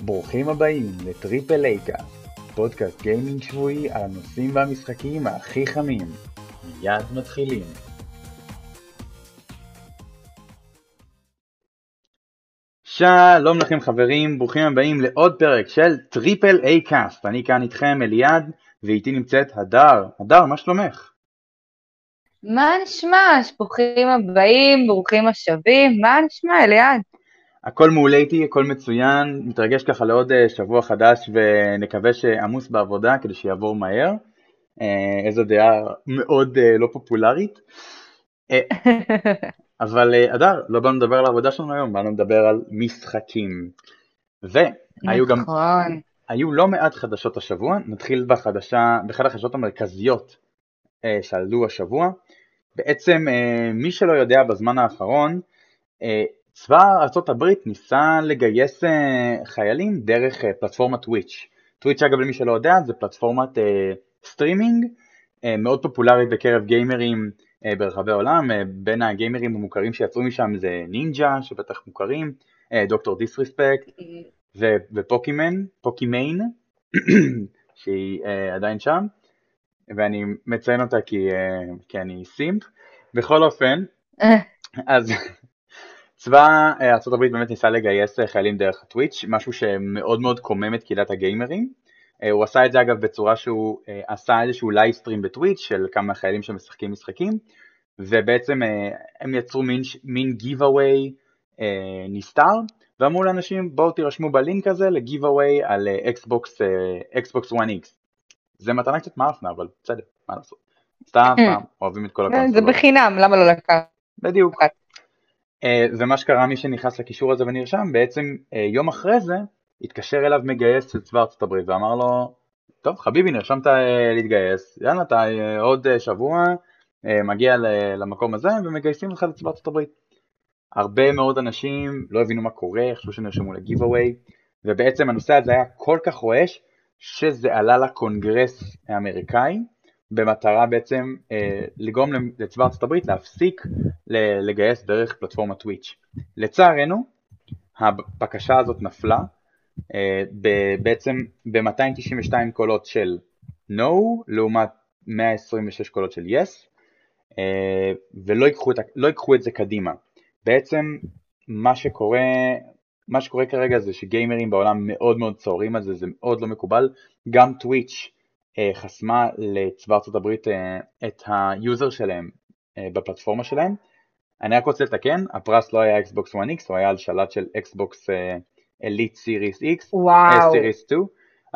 ברוכים הבאים ל-Triple A Cast, פודקאסט גיימינג שבועי על הנושאים והמשחקים הכי חמים. מיד מתחילים. שלום לכם חברים, ברוכים הבאים לעוד פרק של Triple A Cast. אני כאן איתכם אליעד, ואיתי נמצאת הדר. הדר, מה שלומך? מה נשמע? ברוכים הבאים, ברוכים השבים, מה נשמע, אליעד? הכל מעולה איתי, הכל מצוין, מתרגש ככה לעוד אה, שבוע חדש ונקווה שעמוס בעבודה כדי שיעבור מהר. אה, איזו דעה מאוד אה, לא פופולרית. אבל אדר, לא באנו לדבר על העבודה שלנו היום, באנו לדבר על משחקים. והיו גם, נכון. היו לא מעט חדשות השבוע, נתחיל בחדשה, באחד החדשות המרכזיות שעלו השבוע. בעצם מי שלא יודע בזמן האחרון, צבא ארה"ב ניסה לגייס אה, חיילים דרך אה, פלטפורמת Twitch. Twitch אגב למי שלא יודע זה פלטפורמת אה, סטרימינג מאוד פופולרית בקרב גיימרים ברחבי העולם, בין הגיימרים המוכרים שיצאו משם זה נינג'ה שבטח מוכרים, Dr Disrespect ו-Pokimane, Pokimane שהיא עדיין שם ואני מציין אותה כי, כי אני simp, בכל אופן אז צבא אה, ארה"ב באמת ניסה לגייס אה, חיילים דרך הטוויץ', משהו שמאוד מאוד קומם את קהילת הגיימרים. אה, הוא עשה את זה אגב בצורה שהוא עשה איזשהו livestream ב-Twitch של כמה חיילים שמשחקים משחקים, ובעצם הם יצרו מין, מין giveaway נסתר, ואמרו לאנשים בואו תירשמו בלינק הזה ל-giveaway על Xbox, אקסבוקס 1X. זה מתנה קצת מאפנה, אבל בסדר, מה לעשות. סתם, אוהבים את כל הקונסולות. זה בחינם, למה לא לקחת? בדיוק. אה, ומה שקרה מי שנכנס לקישור הזה ונרשם, בעצם אה, יום אחרי זה התקשר אליו מגייס של צבא ארצות הברית ואמר לו, טוב חביבי נרשמת אה, להתגייס, יאללה אתה עוד שבוע מגיע למקום הזה ומגייסים אותך לצבא ארצות הברית. הרבה מאוד אנשים לא הבינו מה קורה, חשבו שנרשמו לגיב-אווי, ובעצם הנושא הזה היה כל כך רועש שזה עלה לקונגרס האמריקאי במטרה בעצם אה, לגרום לצבא ארצות הברית להפסיק לגייס דרך פלטפורמת טוויץ'. לצערנו, הבקשה הזאת נפלה אה, בעצם ב-292 קולות של no לעומת 126 קולות של yes אה, ולא ייקחו את, לא ייקחו את זה קדימה. בעצם מה שקורה, מה שקורה כרגע זה שגיימרים בעולם מאוד מאוד סוערים על זה, זה מאוד לא מקובל, גם Twitch חסמה לצבא ארצות הברית אה, את היוזר שלהם אה, בפלטפורמה שלהם. אני רק רוצה לתקן, הפרס לא היה Xbox One X, הוא היה על שלט של Xbox Elite Series X, וואו. Series 2.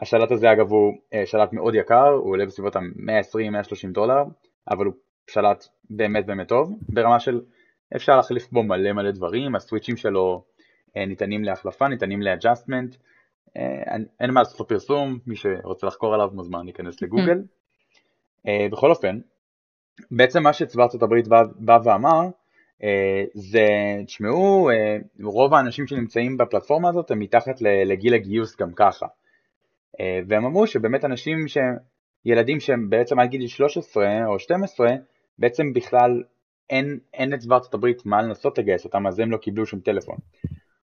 השלט הזה אגב הוא שלט מאוד יקר, הוא עולה בסביבות ה-120-130 דולר, אבל הוא שלט באמת באמת טוב, ברמה של אפשר להחליף בו מלא מלא דברים, הסוויצ'ים שלו ניתנים להחלפה, ניתנים ל-adjustment, אה, אין מה לעשות פרסום, מי שרוצה לחקור עליו מוזמן להיכנס לגוגל. אה, בכל אופן, בעצם מה שצבא ארצות הברית בא, בא ואמר אה, זה, תשמעו, רוב האנשים שנמצאים בפלטפורמה הזאת הם מתחת לגיל הגיוס גם ככה. והם אמרו שבאמת אנשים שהם, ילדים שהם בעצם עד גיל 13 או 12, בעצם בכלל אין, אין לצבא ארצות הברית מה לנסות לגייס אותם, אז הם לא קיבלו שום טלפון.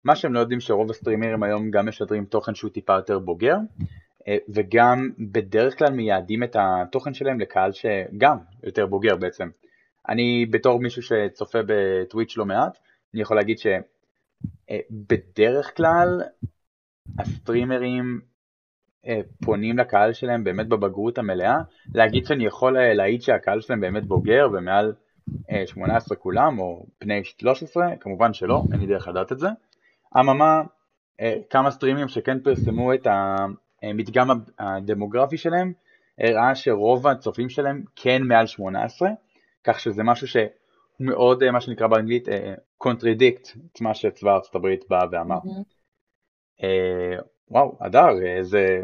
מה שהם לא יודעים שרוב הסטרימרים היום גם משדרים תוכן שהוא טיפה יותר בוגר אה, וגם בדרך כלל מייעדים את התוכן שלהם לקהל שגם יותר בוגר בעצם. אני בתור מישהו שצופה בטוויץ' לא מעט, אני יכול להגיד שבדרך כלל הסטרימרים אה, פונים לקהל שלהם באמת בבגרות המלאה, להגיד שאני יכול אה, להעיד שהקהל שלהם באמת בוגר ומעל 18 כולם או פני 13, כמובן שלא, אין לי דרך לדעת את זה. אממה, אה, כמה סטרימים שכן פרסמו את המדגם הדמוגרפי שלהם, הראה שרוב הצופים שלהם כן מעל 18, כך שזה משהו שהוא מאוד, אה, מה שנקרא באנגלית, אה, את מה שצבא ארצות הברית בא ואמר. Mm-hmm. וואו, הדר, זה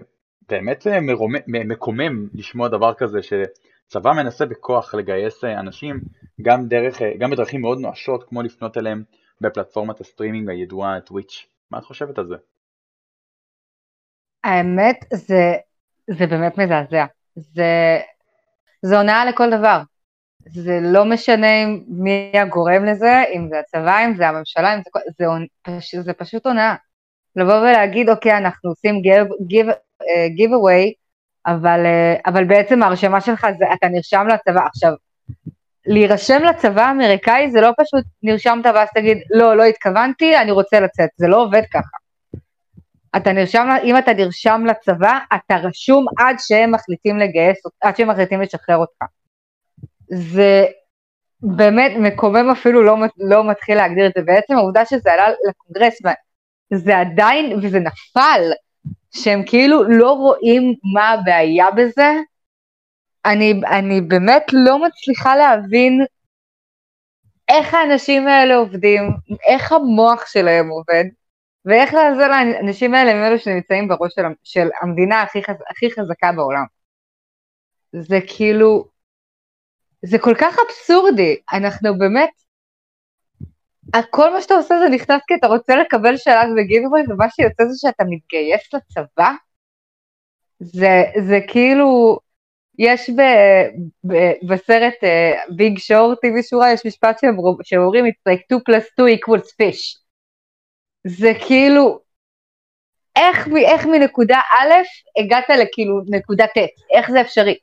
באמת מרומם, מקומם לשמוע דבר כזה שצבא מנסה בכוח לגייס אנשים גם, דרך, גם בדרכים מאוד נואשות כמו לפנות אליהם בפלטפורמת הסטרימינג הידועה Twitch. מה את חושבת על זה? האמת זה, זה באמת מזעזע. זה, זה הונאה לכל דבר. זה לא משנה מי הגורם לזה, אם זה הצבא, אם זה הממשלה, אם זה, זה, זה, זה פשוט הונאה. לבוא ולהגיד, אוקיי, אנחנו עושים giveaway, אבל, אה, אבל בעצם ההרשמה שלך זה, אתה נרשם לצבא. עכשיו, להירשם לצבא האמריקאי זה לא פשוט נרשמת ואז תגיד, לא, לא התכוונתי, אני רוצה לצאת, זה לא עובד ככה. אתה נרשם, אם אתה נרשם לצבא, אתה רשום עד שהם מחליטים לגייס, עד שהם מחליטים לשחרר אותך. זה באמת מקומם אפילו לא, לא מתחיל להגדיר את זה, בעצם העובדה שזה עלה לקונגרס, זה עדיין, וזה נפל, שהם כאילו לא רואים מה הבעיה בזה, אני, אני באמת לא מצליחה להבין איך האנשים האלה עובדים, איך המוח שלהם עובד, ואיך לעזור לאנשים האלה הם אלו שנמצאים בראש של, של המדינה הכי, חז, הכי חזקה בעולם. זה כאילו, זה כל כך אבסורדי, אנחנו באמת, כל מה שאתה עושה זה נכנס כי אתה רוצה לקבל שלט בגיבורי, ומה שיוצא זה שאתה מתגייס לצבא, זה, זה כאילו, יש ב, ב, בסרט ביג שור, טבעי שורה, יש משפט שאומרים, it's like 2 plus 2 equals fish. זה כאילו, איך, איך מנקודה א' הגעת לכאילו נקודה ט', איך זה אפשרי?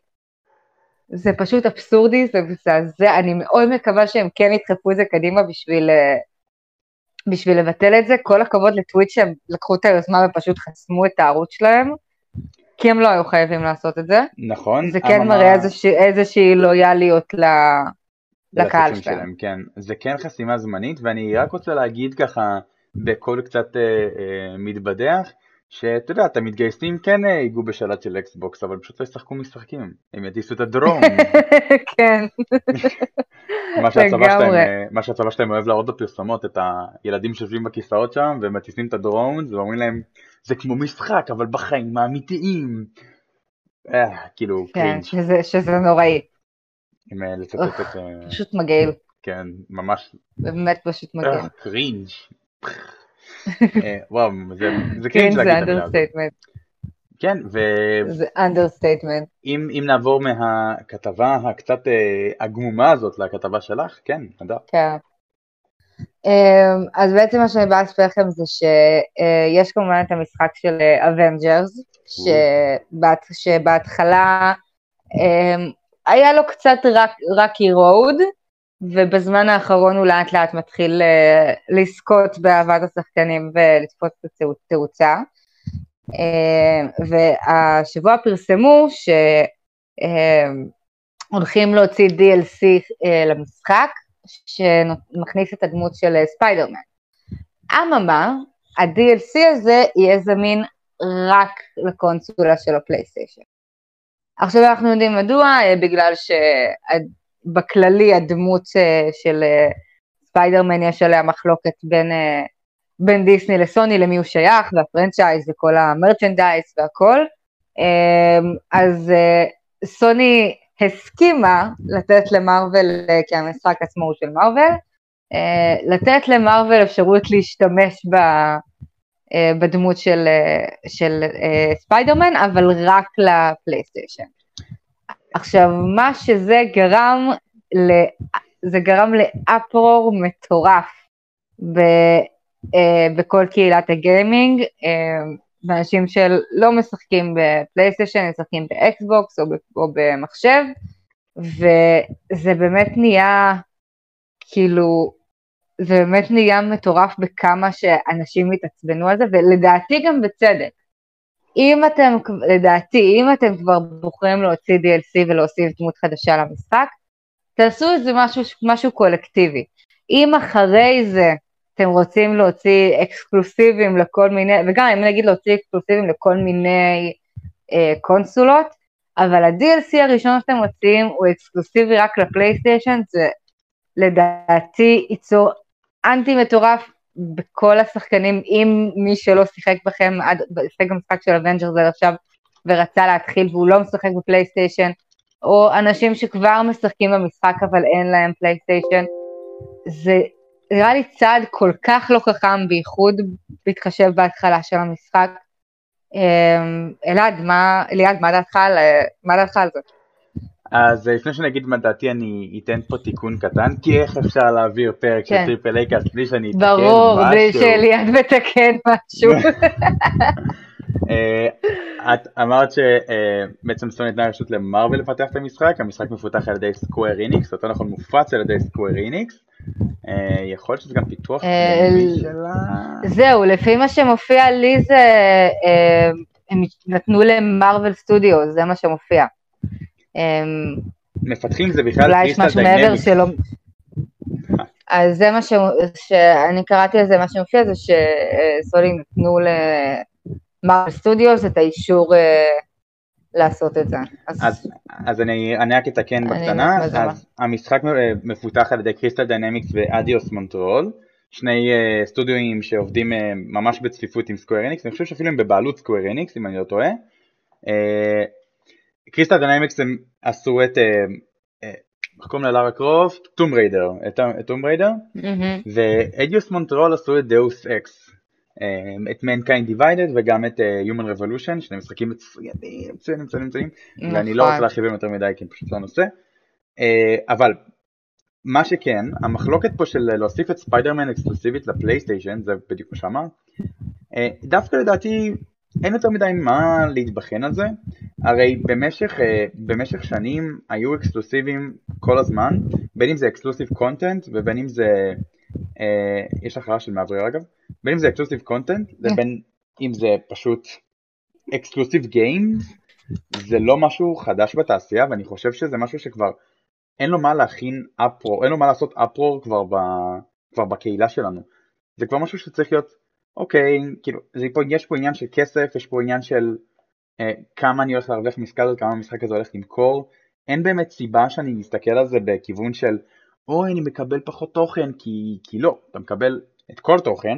זה פשוט אבסורדי, זה מזעזע, אני מאוד מקווה שהם כן ידחפו את זה קדימה בשביל, אה, בשביל לבטל את זה. כל הכבוד לטוויט שהם לקחו את היוזמה ופשוט חסמו את הערוץ שלהם, כי הם לא היו חייבים לעשות את זה. נכון. זה כן מראה איזושה, איזושהי לויאליות ל... לקהל שלהם. שלהם. כן, זה כן חסימה זמנית, ואני רק רוצה להגיד ככה, בקול קצת אה, אה, מתבדח, שאתה יודע, את המתגייסים כן אה, ייגעו בשלט של אקסבוקס, אבל פשוט לא ישחקו משחקים, הם יטיסו את הדרום. כן. מה שהצבא, שלהם, אה, מה שהצבא שלהם אוהב להראות בפרסומות, את הילדים שיושבים בכיסאות שם ומטיסים את הדרונס ואומרים להם, זה כמו משחק, אבל בחיים האמיתיים. אה, כאילו, כן, cringe. שזה, שזה נוראי. עם לצטט את... פשוט מגעיל. כן, ממש. באמת פשוט מגעיל. cringe. אה, וואו, זה cringe להגיד את המילה הזאת. כן, ו... זה understatement. אם, אם נעבור מהכתבה הקצת אה, הזאת לכתבה שלך, כן, נדב. כן. אמ, אז בעצם מה שאני באה לספר לכם זה שיש כמובן את המשחק של Avengers, שבהתחלה אמ, היה לו קצת rocky road, ובזמן האחרון הוא לאט לאט מתחיל uh, לזכות באהבת השחקנים ולתפוס את התאוצה. Uh, והשבוע פרסמו שהולכים להוציא DLC למשחק, שמכניס את הדמות של ספיידרמן. אממה, ה-DLC הזה יהיה זמין רק לקונסולה של ה-PlayStation. עכשיו אנחנו יודעים מדוע, בגלל בכללי הדמות אה, של אה, ספיידרמן יש עליה מחלוקת בין, אה, בין דיסני לסוני למי הוא שייך וה-franchise וכל ה-merchandise והכל אז סוני הסכימה לתת למרוויל, כי המשחק עצמו הוא של מרוויל, לתת למרוויל אפשרות להשתמש ב, בדמות של, של ספיידרמן, אבל רק לפלייסטיישן. עכשיו, מה שזה גרם, ל... זה גרם ל uproar מטורף ב... אה, בכל קהילת הגיימינג, אה, אנשים שלא משחקים בפלייסטיישן, משחקים באקסבוקס או. או במחשב, וזה באמת נהיה, כאילו, זה באמת נהיה מטורף בכמה שאנשים התעצבנו על זה, ולדעתי גם בצדק. אם אתם, לדעתי, אם אתם כבר בוחרים להוציא DLC ולהוסיף דמות חדשה למשחק, תעשו איזה משהו, משהו קולקטיבי. אם אחרי זה אתם רוצים להוציא אקסקלוסיבים לכל מיני, וגם אם נגיד להוציא אקסקלוסיבים לכל מיני אה, קונסולות, אבל ה-DLC הראשון שאתם מוציאים הוא אקסקלוסיבי רק לפלייסטיישן, זה לדעתי ייצור אנטי מטורף בכל השחקנים, אם מי שלא שיחק בכם, עד, שיחק במשחק של אבנג'רז עכשיו ורצה להתחיל והוא לא משחק בפלייסטיישן, או אנשים שכבר משחקים במשחק אבל אין להם פלייסטיישן, זה נראה לי צעד כל כך לא חכם, בייחוד בהתחשב בהתחלה של המשחק. אמ, אלעד, מה, אליעד, מה דעתך על, מה דעתך על זה? אז לפני שאני אגיד מה דעתי אני אתן פה תיקון קטן, כי איך אפשר להעביר פרק של כן. טריפל איי קאסט בלי שאני אתקן משהו? ברור, בלי שאליעד מתקן משהו. אה, את אמרת שבעצם סוני נתנה רשות למרוויל לפתח את המשחק, המשחק מפותח על ידי סקוויר אניקס, יותר נכון מופץ על ידי סקוויר אניקס, אה, יכול להיות שזה גם פיתוח אה, פנימי שלה, זהו, לפי מה שמופיע לי זה, אה, הם נתנו למרוויל סטודיו, זה מה שמופיע. אה, מפתחים זה בכלל אולי יש קריסטל משהו מעבר דיינמיקס, שלא... אז זה מה ש... שאני קראתי על זה, מה שמופיע זה שסוני נתנו למרוויל סטודיוס את האישור אה, לעשות את זה. אז אז, אז אני, אני רק אתקן בקטנה, אז המשחק אה, מפותח על ידי קריסטל דיינמיקס ואיידוס מונטריאול, שני אה, סטודיואים שעובדים אה, ממש בצפיפות עם סקוויר אניקס, אני חושב שאפילו הם בבעלות סקוויר אניקס אם אני לא טועה. קריסטל דיינמיקס הם עשו את, אה, אה, איך קוראים ללארה קרופט? טומב ריידר, את טומב ריידר. ואיידוס מונטריאול עשו את דאוס אקס, את Mankind Divided וגם את אה, Human Revolution, שני משחקים מצוינים, מצוינים, מצוינים, מצוינים, ואני לא נכון. רוצה להרחיב יותר מדי כי פשוט לא נושא, אה, אבל מה שכן, המחלוקת פה של להוסיף את ספיידרמן אקסקלוסיבית לפלייסטיישן, זה בדיוק מה שאמרת, אה, דווקא לדעתי אין יותר מדי מה להתבכיין על זה, הרי במשך, במשך שנים היו אקסקלוסיבים כל הזמן, בין אם זה exclusive content ובין אם זה, יש הכרעה של מאוורר אגב, בין אם זה exclusive content ובין אם זה פשוט אקסקלוסיב גיימס, זה לא משהו חדש בתעשייה ואני חושב שזה משהו שכבר אין לו מה להכין אפרו, אין לו מה לעשות אפרו כבר, ב, כבר בקהילה שלנו. זה כבר משהו שצריך להיות, אוקיי, כאילו, זה פה, יש פה עניין של כסף, יש פה עניין של אה, כמה אני הולך להרוויח משחק הזה, כמה המשחק הזה הולך למכור. אין באמת סיבה שאני מסתכל על זה בכיוון של, אוי, אני מקבל פחות תוכן, כי, כי לא, אתה מקבל את כל תוכן,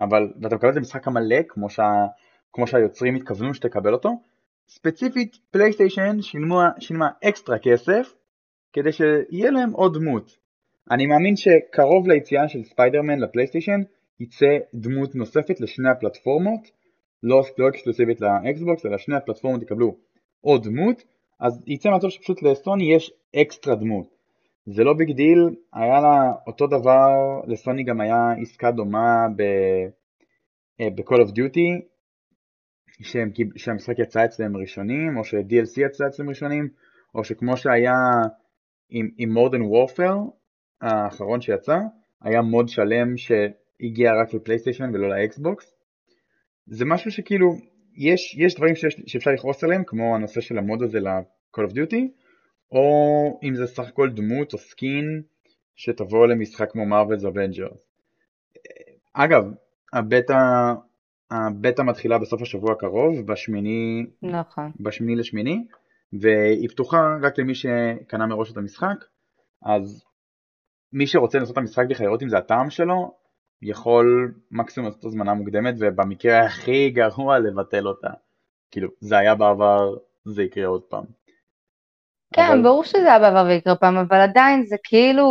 אבל, ואתה מקבל את המשחק המלא, כמו, שה, כמו שהיוצרים התכוונו שתקבל אותו. ספציפית, פלייסטיישן שילמה, שילמה אקסטרה כסף, כדי שיהיה להם עוד דמות. אני מאמין שקרוב ליציאה של ספיידרמן לפלייסטיישן יצא דמות נוספת לשני הפלטפורמות, לא, לא אקסקלוסיבית לאקסבוקס, אלא שני הפלטפורמות יקבלו עוד דמות, אז יצא מצב שפשוט לסוני יש אקסטרה דמות. זה לא big deal, היה לה אותו דבר, לסוני גם היה עסקה דומה. אה, ב-Call of Duty, שהם, שהמשחק יצא אצלם ראשונים, או ש-DLC יצא אצלם ראשונים, או שכמו שהיה עם, עם Modern Warfare האחרון שיצא, היה מוד שלם שהגיע רק לפלייסטיישן ולא לאקסבוקס. זה משהו שכאילו, יש, יש דברים שיש, שאפשר לכעוס עליהם, כמו הנושא של המוד הזה ל-Call of Duty, או אם זה סך הכל דמות או סקין שתבוא למשחק כמו Marvel's Avengers. אגב, הבטא, הבטא מתחילה בסוף השבוע הקרוב, בשמיני, נכון. בשמיני לשמיני, והיא פתוחה רק למי שקנה מראש את המשחק, אז מי שרוצה לנסות את המשחק בכלל לראות אם זה הטעם שלו, יכול מקסימום לעשות הזמנה מוקדמת, ובמקרה הכי גרוע לבטל אותה. כאילו, זה היה בעבר, זה יקרה עוד פעם. כן, אבל- ברור שזה היה בעבר ויקרה פעם, אבל עדיין זה כאילו...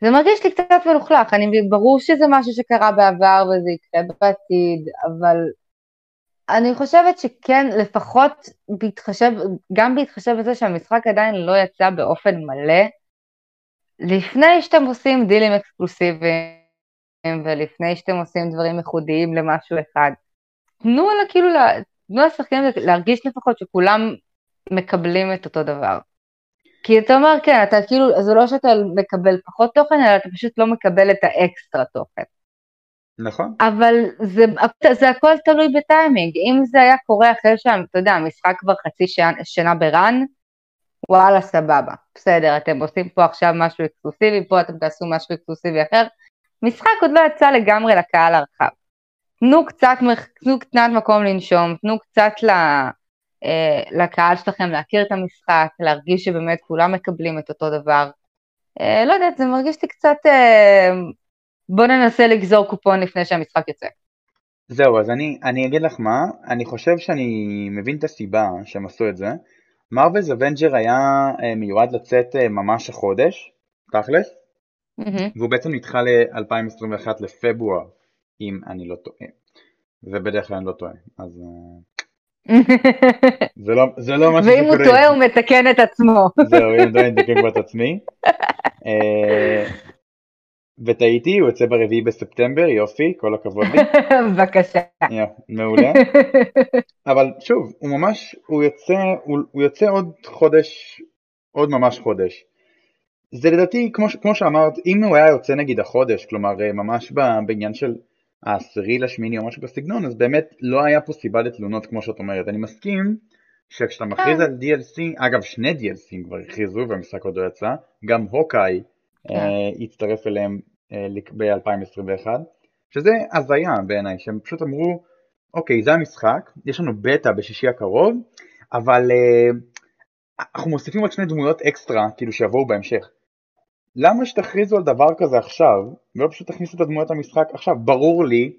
זה מרגיש לי קצת מלוכלך, אני, ברור שזה משהו שקרה בעבר וזה יקרה בעתיד, אבל אני חושבת שכן, לפחות בהתחשב, גם בהתחשב בזה שהמשחק עדיין לא יצא באופן מלא, לפני שאתם עושים דילים אקסקלוסיביים ולפני שאתם עושים דברים ייחודיים למשהו אחד, תנו לה כאילו, תנו לשחקנים להרגיש לפחות שכולם מקבלים את אותו דבר. כי אתה אומר, כן, אתה כאילו, זה לא שאתה מקבל פחות תוכן, אלא אתה פשוט לא מקבל את האקסטרה תוכן. נכון? אבל זה, זה הכל תלוי בטיימינג. אם זה היה קורה אחרי שאתה יודע, המשחק כבר חצי שנה, שנה ב run, וואלה, סבבה. בסדר, אתם עושים פה עכשיו משהו אקסקלוסיבי, פה אתם תעשו משהו אקסקלוסיבי אחר. משחק עוד לא יצא לגמרי לקהל הרחב. תנו קצת, תנו קצת מקום לנשום, תנו קצת ל, אה, לקהל שלכם להכיר את המשחק, להרגיש שבאמת כולם מקבלים את אותו דבר. אה, לא יודעת, זה מרגיש לי קצת... אה, בוא ננסה לגזור קופון לפני שהמשחק יוצא. זהו, אז אני, אני אגיד לך מה, אני חושב שאני מבין את הסיבה שהם עשו את זה. מרוולז אבנג'רז היה אה, מיועד לצאת אה, ממש החודש, תכלס, מהמם. והוא בעצם נדחה ל-2021 לפברואר, אם אני לא טועה. ובדרך כלל אני לא טועה, אז... זה לא, זה לא מה שקורה. ואם הוא טועה הוא מתקן את עצמו. זהו, אם אני מתקן כבר את עצמי. אה, וטעיתי, הוא יוצא ברביעי בספטמבר, יופי, כל הכבוד לי. בבקשה. מעולה. אבל שוב, הוא ממש, הוא יוצא, הוא, הוא יוצא עוד חודש, עוד ממש חודש. זה לדעתי, כמו, כמו שאמרת, אם הוא היה יוצא נגיד החודש, כלומר אה, ממש בעניין של העשירי לשמיני או משהו בסגנון, אז באמת לא היה פה סיבה לתלונות כמו שאת אומרת. אני מסכים שכשאתה מכריז כן. על DLC, אגב שני DLC כבר הכריזו והמשחק עוד לא יצא, גם הוקאי כן. אה, הצטרף אליהם אה, ב-2021, שזה הזיה בעיניי, שהם פשוט אמרו, אוקיי זה המשחק, יש לנו בטא בשישי הקרוב, אבל אה, אנחנו מוסיפים עוד שני דמויות אקסטרה, כאילו שיבואו בהמשך. למה שתכריזו על דבר כזה עכשיו, ולא פשוט תכניסו את הדמויות למשחק עכשיו? ברור לי,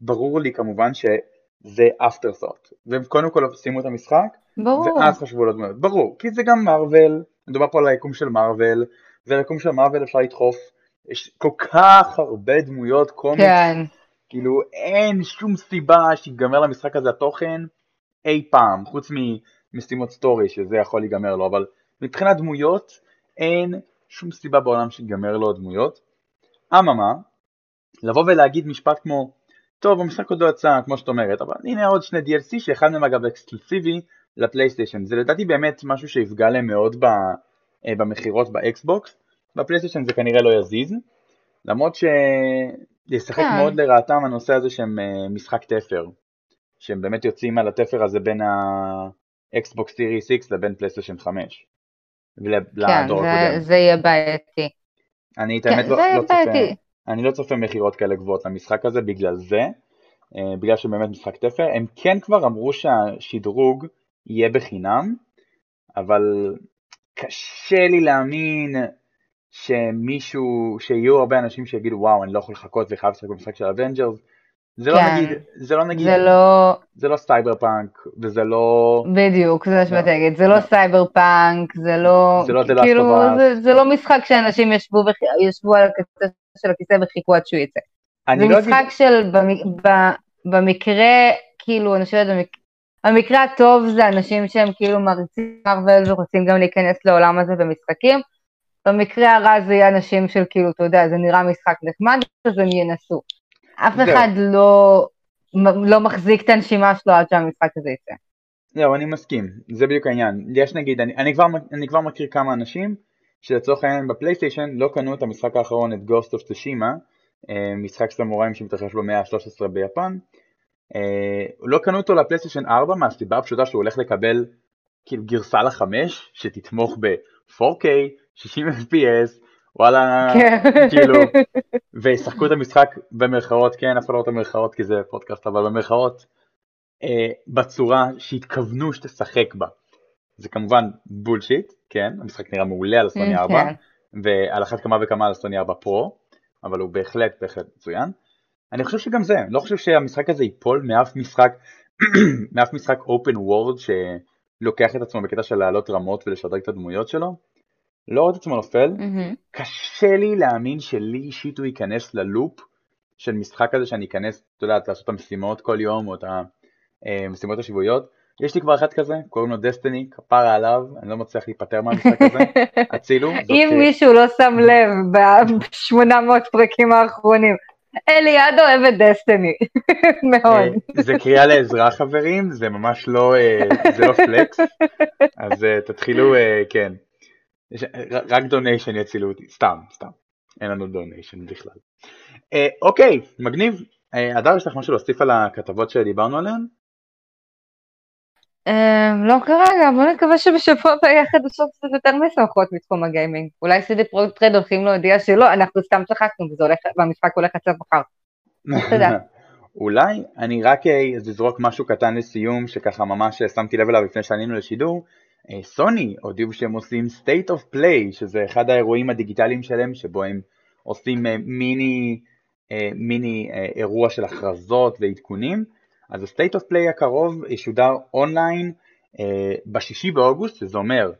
ברור לי כמובן שזה אפטר סוט, והם קודם כל שימו את המשחק, ברור. ואז חשבו על הדמויות, ברור, כי זה גם מארוול, מדובר פה על היקום של מארוול, וליקום של מארוול אפשר לדחוף, יש כל כך הרבה דמויות קומיקס, כן. כאילו אין שום סיבה שיגמר למשחק הזה התוכן אי פעם, חוץ ממשימות story שזה יכול להיגמר לו, אבל מבחינת דמויות אין שום סיבה בעולם שיגמר לו הדמויות. אממה, לבוא ולהגיד משפט כמו, טוב המשחק עוד לא יצא כמו שאת אומרת, אבל הנה עוד שני DLC שאחד מהם אגב אקסקלוסיבי לפלייסטיישן, זה לדעתי באמת משהו שיפגע להם מאוד אה, במכירות באקסבוקס, בפלייסטיישן זה כנראה לא יזיז, למרות שישחק כן. מאוד לרעתם הנושא הזה שהם אה, משחק תפר, שהם באמת יוצאים על התפר הזה בין האקסבוקס סיריס X לבין פלייסטיישן 5. כן, זה, זה יהיה בעייתי. אני את האמת כן, לא, לא צופה, אני לא צופה מכירות כאלה גבוהות למשחק הזה בגלל זה, אה, בגלל שבאמת משחק תפר, הם כן כבר אמרו שהשדרוג יהיה בחינם, אבל קשה לי להאמין שמישהו, שיהיו הרבה אנשים שיגידו וואו אני לא יכול לחכות וחייב לשחק במשחק של אבנג'רס, זה לא כן. לא נגיד, זה לא נגיד, זה לא, זה לא סייבר פאנק וזה לא, בדיוק זה מה שבאתי להגיד, זה לא סייבר פאנק, זה לא, זה לא כאילו זה, זה לא משחק שאנשים ישבו, ישבו על הקצה של הכיסא וחיכו עד שהוא יצא, זה לא משחק אגיד... של במקרה, כאילו אני חושבת במקרה הטוב זה אנשים שהם כאילו מעריצים מרוויל ורוצים גם להיכנס לעולם הזה במשחקים, במקרה הרע זה יהיה אנשים של כאילו, אתה יודע, זה נראה משחק נחמד, אז הם ינסו. אף אחד לא, לא מחזיק את הנשימה שלו עד שהמשחק הזה יצא. זהו, אני מסכים, זה בדיוק העניין. יש נגיד, אני, אני, כבר, אני כבר מכיר כמה אנשים שלצורך העניין בפלייסטיישן לא קנו את המשחק האחרון, את Ghost of Tsushima, אה, משחק סמוראים שמתרחש במאה ה-13 ביפן. אה, לא קנו אותו לפלייסטיישן 4 מהסיבה הפשוטה שהוא הולך לקבל כאילו גרסה לחמש שתתמוך ב-4K, 60 FPS, וואלה, כן. כאילו, וישחקו את המשחק במרכאות, כן, אף אחד לא רוצה במרכאות כי זה פודקאסט, אבל במרכאות, אה, בצורה שהתכוונו שתשחק בה. זה כמובן בולשיט, כן, המשחק נראה מעולה על סוני 4, כן. ועל אחת כמה וכמה על סוני 4 פרו, אבל הוא בהחלט בהחלט מצוין. אני חושב שגם זה, לא חושב שהמשחק הזה ייפול מאף משחק, מאף משחק open world שלוקח את עצמו בקטע של להעלות רמות ולשדרג את הדמויות שלו. לא רואה את עצמו נופל, mm-hmm. קשה לי להאמין שלי אישית הוא ייכנס ללופ של משחק כזה שאני אכנס, אתה יודע, לעשות את המשימות כל יום או את המשימות השבועיות. יש לי כבר אחד כזה, קוראים לו דסטיני, כפרה עליו, אני לא מצליח להיפטר מהמשחק הזה, הצילו. אם מישהו לא שם לב ב-800 פרקים האחרונים, אליעד אוהב את דסטיני, מאוד. אה, זה קריאה לעזרה חברים, זה ממש לא, אה, זה לא פלקס, אז אה, תתחילו, כן, רק donation יצילו אותי, סתם, סתם, אין לנו donation בכלל. אה, אוקיי, מגניב. אה, הדר, יש לך משהו להוסיף על הכתבות שדיברנו עליהן? אה, לא כרגע, בוא נקווה שבשבוע הבא יהיה חדשות קצת יותר משמחות מתחום הגיימינג. אולי סידי פרויקט רד הולכים להודיע שלא, אנחנו סתם צחקנו והמשחק הולך לצאת מחר. תודה. אולי אני רק אזרוק משהו קטן לסיום שככה ממש שמתי לב אליו לפני שעלינו לשידור אה, סוני הודיעו שהם עושים state of play שזה אחד האירועים הדיגיטליים שלהם שבו הם עושים אה, מיני, אה, מיני אירוע של הכרזות ועדכונים. אז ה-state of play הקרוב ישודר אונליין בשישי באוגוסט שזה אומר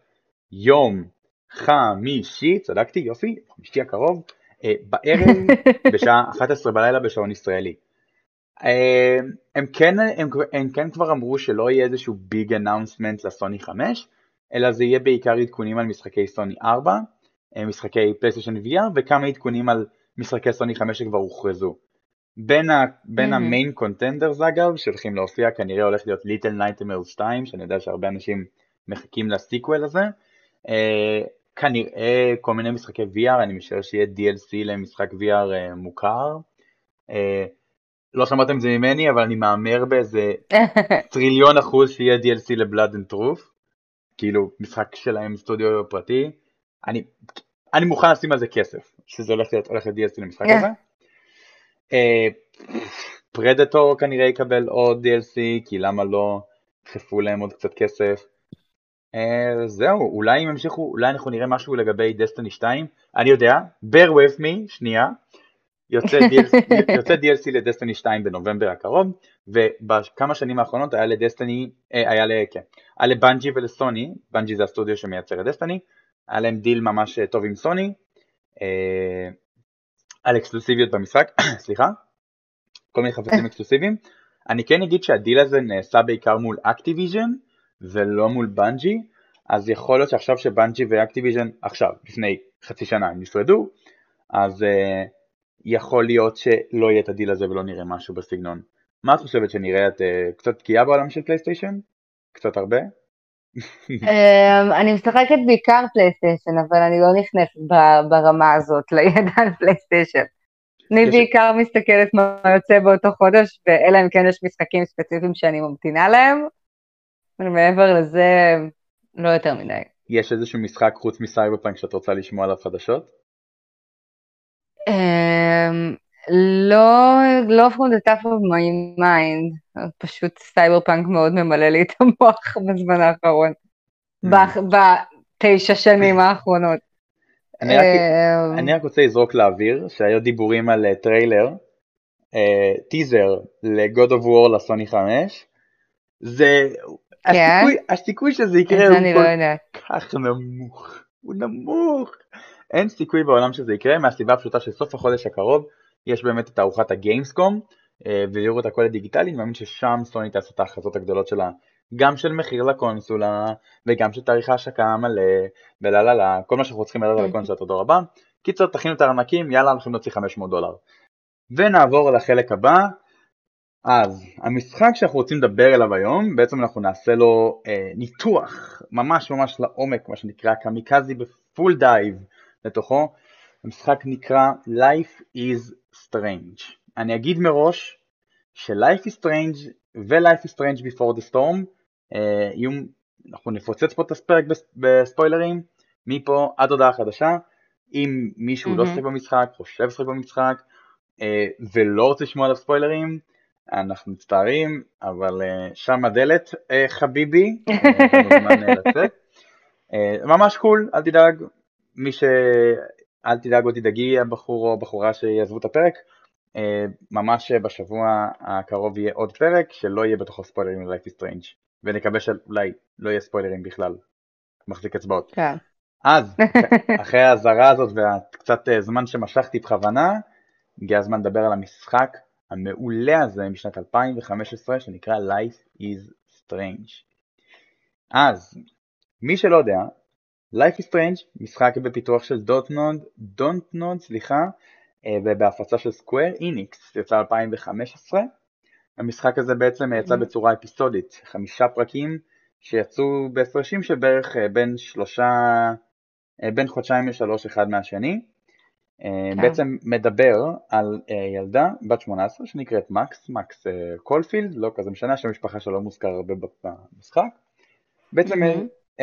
יום חמישי, צדקתי יופי, חמישי הקרוב בערב בשעה 11 בלילה בשעון ישראלי. אה, הם כן, הם, הם כן כבר אמרו שלא יהיה איזשהו big announcement לסוני 5, אלא זה יהיה בעיקר עדכונים על משחקי סוני 4, אה, משחקי פלייסטיישן VR וכמה עדכונים על משחקי סוני 5 שכבר הוכרזו. בין, ה, בין mm-hmm. ה main contenders אגב, שהולכים להופיע, כנראה הולך להיות ליטל נייטמר 2, שאני יודע שהרבה אנשים מחכים ל sequel הזה. אה, כנראה כל מיני משחקי VR, אני משער שיהיה DLC למשחק VR אה, מוכר. אה, לא שמעתם את זה ממני, אבל אני מהמר באיזה טריליון אחוז שיהיה DLC ל-Blood & Truth. כאילו, משחק שלהם סטודיו פרטי. אני, אני מוכן לשים על זה כסף, שזה הולך להיות, הולך להיות DLC למשחק הזה. פרדטור uh, כנראה יקבל עוד DLC, כי למה לא, דחפו להם עוד קצת כסף. Uh, זהו, אולי אם ימשיכו, אולי אנחנו נראה משהו לגבי דסטיני 2, אני יודע, bear with me, שנייה, יוצא DLC, יוצא DLC לדסטיני 2 בנובמבר הקרוב, ובכמה שנים האחרונות היה לדסטיני, אה, היה, ל, כן, היה לבאנג'י ולסוני, באנג'י זה הסטודיו שמייצר את דסטיני, היה להם דיל ממש טוב עם סוני, אה, על אקסקלוסיביות במשחק, סליחה, כל מיני חפצים אקסקלוסיביים. אני כן אגיד שהדיל הזה נעשה בעיקר מול אקטיביז'ן ולא מול באנג'י, אז יכול להיות שעכשיו שבאנג'י ואקטיביז'ן, עכשיו, לפני חצי שנה הם נפרדו, אז uh, יכול להיות שלא יהיה את הדיל הזה ולא נראה משהו בסגנון. מה את חושבת שנראה את uh, קצת פגיעה בעולם של פלייסטיישן? קצת הרבה? אמ, אני משחקת בעיקר פלייסטיישן, אבל אני לא נכנסת ברמה הזאת לידע על פלייסטיישן. אני בעיקר מסתכלת מה יוצא באותו חודש, ואלא אם כן יש משחקים ספציפיים שאני ממתינה להם, ומעבר לזה, לא יותר מדי. יש איזשהו משחק חוץ מסייברפאנק שאת רוצה לשמוע עליו חדשות? אמ, לא, לא from the top of my mind, פשוט סייבר פאנק מאוד ממלא לי את המוח בזמן האחרון, hmm. בתשע שנים האחרונות. אני רק, אמ, אני רק רוצה לזרוק לאוויר שהיו דיבורים על טריילר, טיזר ל-God of War לסוני 5, זה, כן? הסיכוי, הסיכוי שזה יקרה הוא לא כל כך נמוך, הוא נמוך, אין סיכוי בעולם שזה יקרה מהסיבה הפשוטה שסוף החודש הקרוב יש באמת את תערוכת הגיימסקום, אה, ויראו את הכל הדיגיטלי, אני מאמין ששם סוני תעשה את ההכרזות הגדולות שלה, גם של מחיר לקונסולה, וגם של תאריך ההשקה המלא, ובלה בלה בלה, כל מה שאנחנו צריכים לדעת על אוקיי. הקונסולה תודה רבה. קיצר, תכינו את הארנקים, יאללה, אנחנו נוציא 500 דולר. ונעבור לחלק הבא. אז, המשחק שאנחנו רוצים לדבר אליו היום, בעצם אנחנו נעשה לו אה, ניתוח ממש ממש לעומק, מה שנקרא קמיקזי ב full dive לתוכו. המשחק נקרא Life is Strange. אני אגיד מראש ש-Life is Strange ו-Life is Strange Before the Storm אה, יהיו, אנחנו נפוצץ פה את הפרק בספוילרים, מפה עד הודעה חדשה. אם מישהו mm-hmm. לא שיחק במשחק, חושב לשחק במשחק, אה, ולא רוצה לשמוע עליו ספוילרים, אנחנו מצטערים, אבל אה, שם הדלת, אה, חביבי, אה, אה, ממש קול, אל תדאג, מי ש... אל תדאג או תדאגי הבחור או הבחורה שיעזבו את הפרק, אה, ממש בשבוע הקרוב יהיה עוד פרק שלא יהיה בתוכו ספוילרים ל-Life is Strange ונקווה שאולי לא יהיה ספוילרים בכלל, מחזיק אצבעות. כן. אז, אחרי האזהרה הזאת והקצת אה, זמן שמשכתי בכוונה, הגיע הזמן לדבר על המשחק המעולה הזה משנת 2015 שנקרא Life is Strange. אז, מי שלא יודע, Life is Strange, משחק בפיתוח של דוטנוד, דונטנוד, סליחה, אה, ובהפצה של סקוויר איניקס, יצא 2015. המשחק הזה בעצם יצא mm-hmm. בצורה אפיסודית, חמישה פרקים שיצאו בהפרשים של בערך אה, בין שלושה, אה, בין חודשיים לשלושה אחד מהשני. כן. בעצם מדבר על ילדה בת 18 שנקראת מקס, מקס קולפילד, לא כזה משנה, השם המשפחה שלו מוזכר הרבה במשחק. בעצם mm-hmm.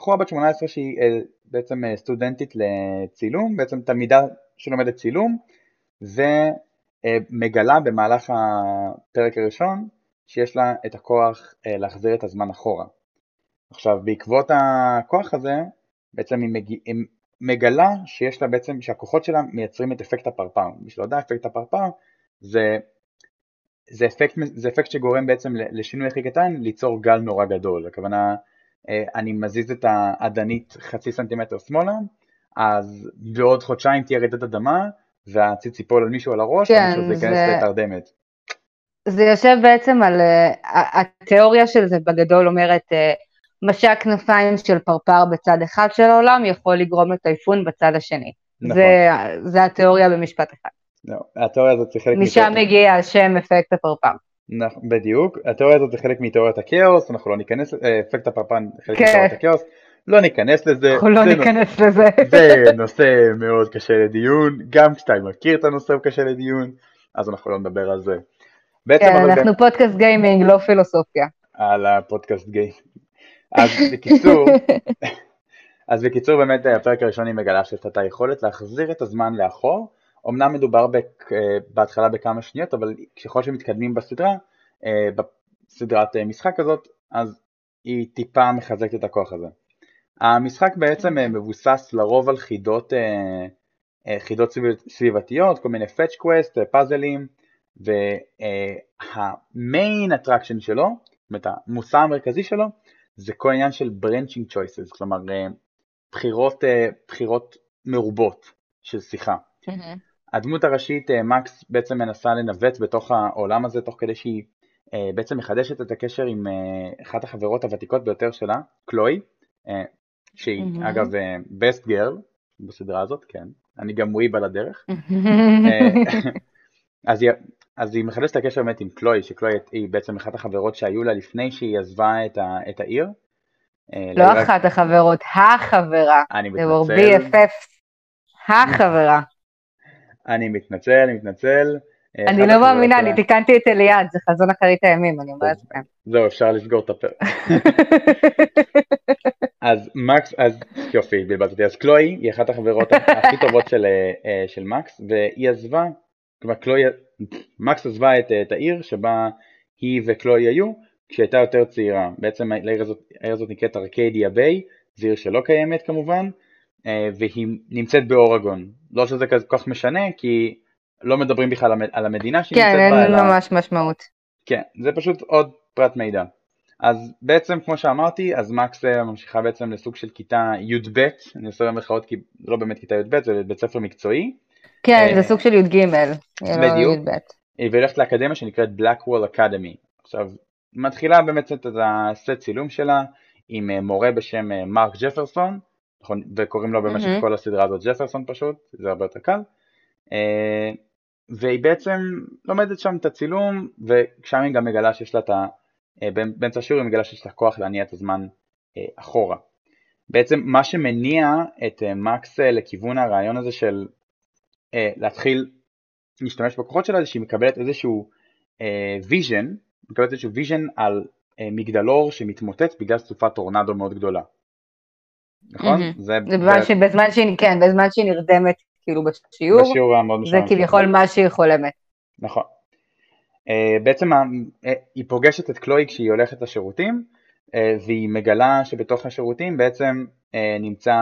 בחורה בת 18 שהיא אה, בעצם אה, סטודנטית לצילום, בעצם תלמידה שלומדת צילום, ומגלה במהלך הפרק הראשון שיש לה את הכוח אה, להחזיר את הזמן אחורה. עכשיו בעקבות הכוח הזה בעצם היא, מג... מגלה שיש לה בעצם, שהכוחות שלה מייצרים את אפקט הפרפר. מי שלא יודע, אפקט הפרפר זה, זה, אפקט, זה אפקט שגורם בעצם לשינוי הכי קטן ליצור גל נורא גדול. הכוונה אני מזיז את האדנית חצי סנטימטר שמאלה, אז בעוד חודשיים תהיה רעידת אדמה, והציץ ייפול על מישהו על הראש, כן, ומישהו זה ייכנס לתרדמת. זה יושב בעצם על, uh, התיאוריה של זה בגדול אומרת, uh, משק כנפיים של פרפר בצד אחד של העולם יכול לגרום לטייפון בצד השני. נכון. זה, זה התיאוריה במשפט אחד. לא, התיאוריה הזאת זה חלק... משם מגיע השם אפקט הפרפר. בדיוק, התיאוריה הזאת זה חלק מתיאוריית הכאוס, אנחנו לא ניכנס, אפקט הפרפר חלק כן. מתיאוריית הכאוס, לא ניכנס לזה. אנחנו לא ניכנס לזה. זה נושא מאוד קשה לדיון, גם כשאתה מכיר את הנושא הוא קשה לדיון, אז אנחנו לא נדבר על זה. בעצם כן, אנחנו גם... פודקאסט גיימינג, לא פילוסופיה. על הפודקאסט גיימינג. אז בקיצור, אז בקיצור באמת הפרק הראשון היא מגלה שיש את היכולת להחזיר את הזמן לאחור. אמנם מדובר בק... בהתחלה בכמה שניות, אבל ככל שמתקדמים בסדרה, אה, בסדרת אה, משחק הזאת, אז היא טיפה מחזקת את הכוח הזה. המשחק בעצם אה, מבוסס לרוב על חידות, חידות סביבתיות, כל מיני fetch quest, פאזלים, והמיין אטרקשן שלו, זאת אומרת המושא המרכזי שלו, זה כל העניין של branching choices, כלומר בחירות, בחירות מרובות של שיחה. Mm-hmm. הדמות הראשית, מקס, בעצם מנסה לנווט בתוך העולם הזה, תוך כדי שהיא בעצם מחדשת את הקשר עם אחת החברות הוותיקות ביותר שלה, קלוי, שהיא mm-hmm. אגב best girl בסדרה הזאת, כן, אני גם וויב על הדרך. אז היא, אז היא מחדשת את הקשר באמת עם קלוי, שקלוי היא בעצם אחת החברות שהיו לה לפני שהיא עזבה את, ה, את העיר. לא אחת החברות, החברה. אני מתנצל. BFF, החברה. אני מתנצל, אני מתנצל. אני לא מאמינה, אני תיקנתי את אליעד, זה חזון אחרית הימים, אני אומרת לכם. זהו, אפשר לסגור את הפרק. אז מקס, אז יופי, בלבלתי. אז קלוי היא אחת החברות הכי טובות של, אה, של מקס, והיא עזבה, כלומר קלוי, מקס עזבה את, העיר שבה היא וקלוי היו, כשהייתה יותר צעירה. בעצם העיר הזאת, נקראת ארקדיה ביי, זו עיר שלא קיימת כמובן, אה, והיא נמצאת באורגון. לא שזה כל כך משנה, כי לא מדברים בכלל על המדינה שהיא כן, נמצאת בה. כן, אין ממש משמעות. כן, זה פשוט עוד פרט מידע. אז בעצם כמו שאמרתי, אז מקס אה, ממשיכה בעצם לסוג של כיתה י"ב, אני עושה במרכאות כי זה לא באמת כיתה י"ב, זה בית ספר מקצועי. כן, זה אה, סוג של י"ג, בדיוק. היא הולכת לאקדמיה שנקראת Blackwell Academy. עכשיו, מתחילה באמת את הסט צילום שלה עם מורה בשם מרק ג'פרסון, נכון, וקוראים לו במשך mm-hmm. כל הסדרה הזאת ג'פרסון פשוט, זה הרבה יותר קל. אה, והיא בעצם לומדת שם את הצילום, ושם היא גם מגלה שיש לה את ה... אה, באמצע השיעור היא מגלה שיש לה כוח להניע את הזמן אה, אחורה. בעצם מה שמניע את מקס לכיוון הרעיון הזה של להתחיל להשתמש בכוחות שלה זה שהיא מקבלת איזשהו vision, מקבלת איזשהו vision על מגדלור שמתמוטט בגלל סופת טורנדו מאוד גדולה. נכון? Mm-hmm. זה בזמן, ש... בזמן שהיא, כן, בזמן שהיא נרדמת כאילו בשיעור, בשיעור המאוד זה כביכול מה שהיא חולמת. נכון. אה, בעצם אה, היא פוגשת את קלוי כשהיא הולכת לשירותים, אה, והיא מגלה שבתוך השירותים בעצם אה, נמצא,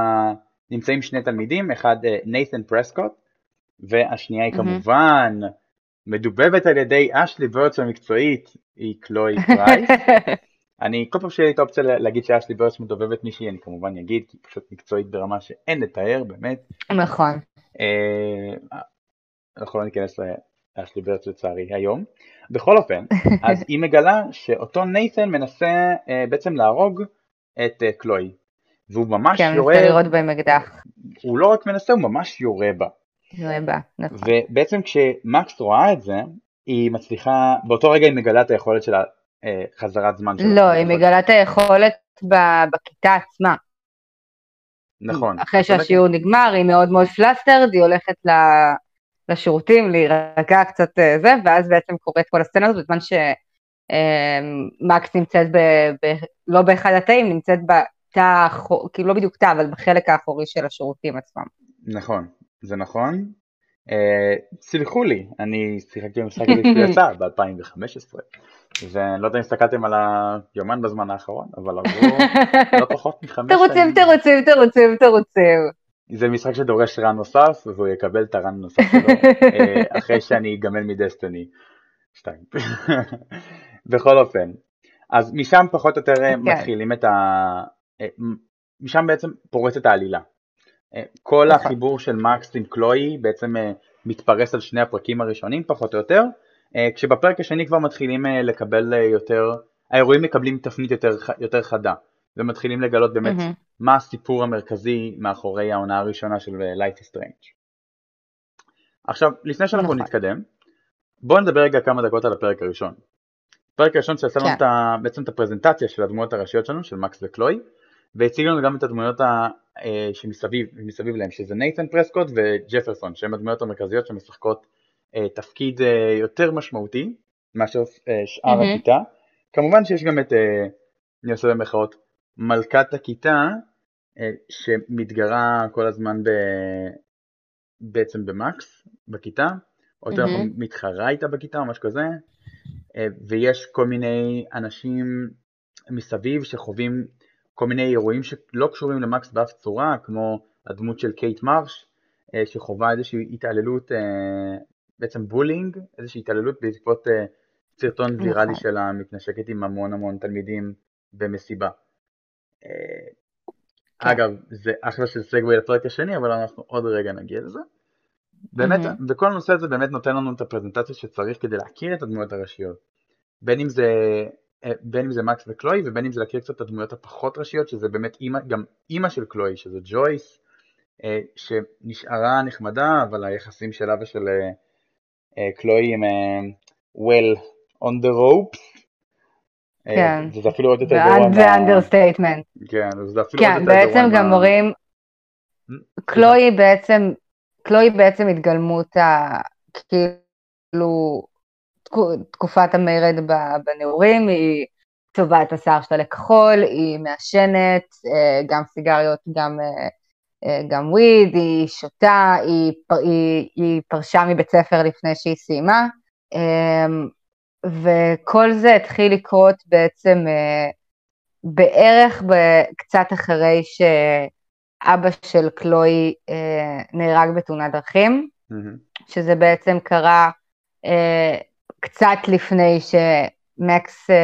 נמצאים שני תלמידים, אחד נייתן אה, פרסקוט, והשנייה היא mm-hmm. כמובן מדובבת על ידי אשלי ברץ' המקצועית, היא קלוי פרייס. אני כל פעם שיהיה לי את האופציה להגיד שאשלי ברץ' מדובבת מישהי אני כמובן אגיד כי היא פשוט מקצועית ברמה שאין לתאר באמת. נכון. אה, אנחנו לא ניכנס לאשלי ברץ' לצערי היום. בכל אופן אז היא מגלה שאותו נייתן מנסה אה, בעצם להרוג את אה, קלוי. והוא ממש כן, יורה, כן, מנסה לראות בהם אקדח. הוא לא רק מנסה, הוא ממש יורה בה. יורה בה, נכון. ובעצם כשמקס רואה את זה, היא מצליחה, באותו רגע היא מגלה את היכולת שלה חזרת זמן שלו. לא, היא מגלה את היכולת בכיתה עצמה. נכון. אחרי שהשיעור נגמר, היא מאוד מאוד פלסטרד, היא הולכת לשירותים, להירגע קצת אה, זה, ואז בעצם קורית כל הסצנה הזאת, בזמן שמקס אה, נמצאת, ב, ב, לא באחד התאים, נמצאת בתא, כאילו לא בדיוק תא, אבל בחלק האחורי של השירותים עצמם. נכון, זה נכון. סלחו לי, אני שיחקתי במשחק הזה כשהוא יצא ב-2015. ואני לא יודע אם הסתכלתם על היומן בזמן האחרון, אבל עברו לא פחות מחמש שנים. תירוצים, תירוצים, תירוצים, תירוצים. זה משחק שדורש רן נוסף, והוא יקבל את הרן הנוסף שלו, אה, אחרי שאני אגמל מדסטיני 2. בכל אופן, אז משם פחות או יותר. אה, כן. מתחילים את ה... אה, משם בעצם פורצת העלילה. כל okay. נכון. החיבור של מקס עם קלוי בעצם מתפרס על שני הפרקים הראשונים פחות או יותר, כשבפרק השני כבר מתחילים לקבל יותר, האירועים מקבלים תפנית יותר, יותר חדה, ומתחילים לגלות באמת mm-hmm. מה הסיפור המרכזי מאחורי העונה הראשונה של Life is Strange. עכשיו, לפני שאנחנו נכון. נתקדם, בואו נדבר רגע כמה דקות על הפרק הראשון. הפרק הראשון שעשה לנו כן. בעצם את הפרזנטציה של הדמויות הראשיות שלנו, של מקס וקלוי, והציג לנו גם את הדמויות ה, אה, שמסביב להם, שזה נייתן פרסקוט וג'פרסון, שהן הדמויות המרכזיות שמשחקות אה, תפקיד אה, יותר משמעותי מאשר שאר mm-hmm. הכיתה. כמובן שיש גם את, אני עושה במחאות, מלכת הכיתה, שמתגרה כל הזמן ב... בעצם במקס, בכיתה, או יותר נכון. מתחרה איתה בכיתה או משהו כזה, ויש כל מיני אנשים מסביב שחווים כל מיני אירועים שלא קשורים למקס באף צורה, כמו הדמות של קייט מרש, אה, שחווה איזושהי התעללות, אה, בעצם bullying, איזושהי התעללות בעקבות אה, סרטון נכון. ויראלי שלה מתנשקת עם המון המון תלמידים במסיבה. כן. אגב, זה אחלה של segue לפרק השני, אבל אנחנו עוד רגע נגיע לזה. באמת, וכל הנושא הזה באמת נותן לנו את הפרזנטציה שצריך כדי להכיר את הדמויות הראשיות. בין אם זה בין אם זה מקס וקלוי ובין אם זה להכיר קצת את הדמויות הפחות ראשיות שזה באמת אימא, גם אימא של קלוי שזה ג'ויס אה, שנשארה נחמדה אבל היחסים שלה ושל אה, קלוי הם well on the ropes כן, זה אפילו עוד יותר גרוע. זה understatement. כן, זה אפילו כן, עוד יותר גרוע. כן, בעצם גם אומרים, קלוי בעצם, קלוי בעצם התגלמות ה... כאילו תקופת המרד בנעורים, היא צובעה את השיער שלה לכחול, היא מעשנת, אה, גם סיגריות, גם, אה, אה, גם וויד, היא שותה, היא, היא, היא פרשה מבית ספר לפני שהיא סיימה, אמ, וכל זה התחיל לקרות בעצם בערך קצת אחרי שאבא של קלוי נהרג בתאונת דרכים, mm-hmm. שזה בעצם קרה קצת לפני שמקס uh,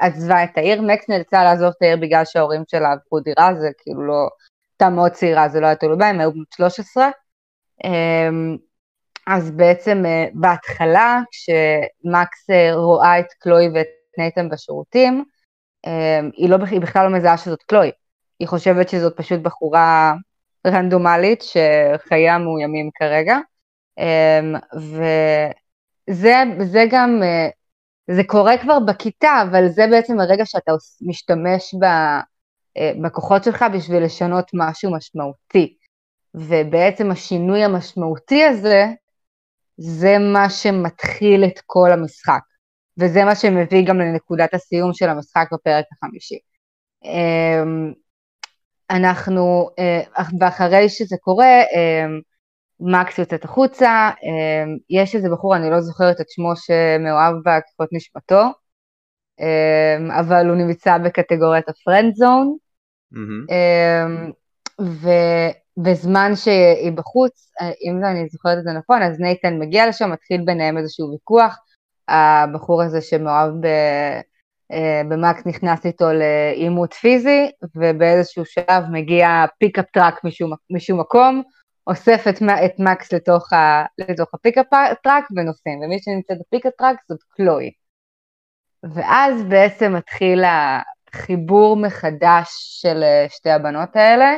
עזבה את העיר, מקס נאלצה לעזוב את העיר בגלל שההורים שלה עברו דירה, זה כאילו לא, הייתה מאוד צעירה, זה לא היה תלוי בה, הם היו בנות 13. Um, אז בעצם uh, בהתחלה, כשמקס uh, רואה את קלוי ואת נייתן בשירותים, um, היא, לא, היא בכלל לא מזהה שזאת קלוי, היא חושבת שזאת פשוט בחורה רנדומלית שחייה מאוימים כרגע, um, ו... זה, זה גם, אה, זה קורה כבר בכיתה, אבל זה בעצם הרגע שאתה משתמש ב, אה, בכוחות שלך בשביל לשנות משהו משמעותי. ובעצם השינוי המשמעותי הזה, זה מה שמתחיל את כל המשחק. וזה מה שמביא גם לנקודת הסיום של המשחק בפרק החמישי. אמ, אנחנו, אה, ואחרי שזה קורה, אמ, מקס יוצאת החוצה, אמ, יש איזה בחור, אני לא זוכרת את שמו, שמאוהב במעמקי נשמתו, אמ, אבל הוא נמצא בקטגוריית ה friend zone, אמ, ובזמן שהיא בחוץ, אם אני זוכרת את זה נכון, אז נייתן מגיע לשם, מתחיל ביניהם איזשהו ויכוח, הבחור הזה שמאוהב ב... אה, במקס נכנס איתו לעימות פיזי, ובאיזשהו שלב מגיע pickup truck משום, משום מקום, אוסף את, את מקס לתוך, ה, לתוך ה pickup truck ונוסעים, ומי שנמצא ב pickup truck זאת קלוי. ואז בעצם מתחיל החיבור מחדש של אה, שתי הבנות האלה,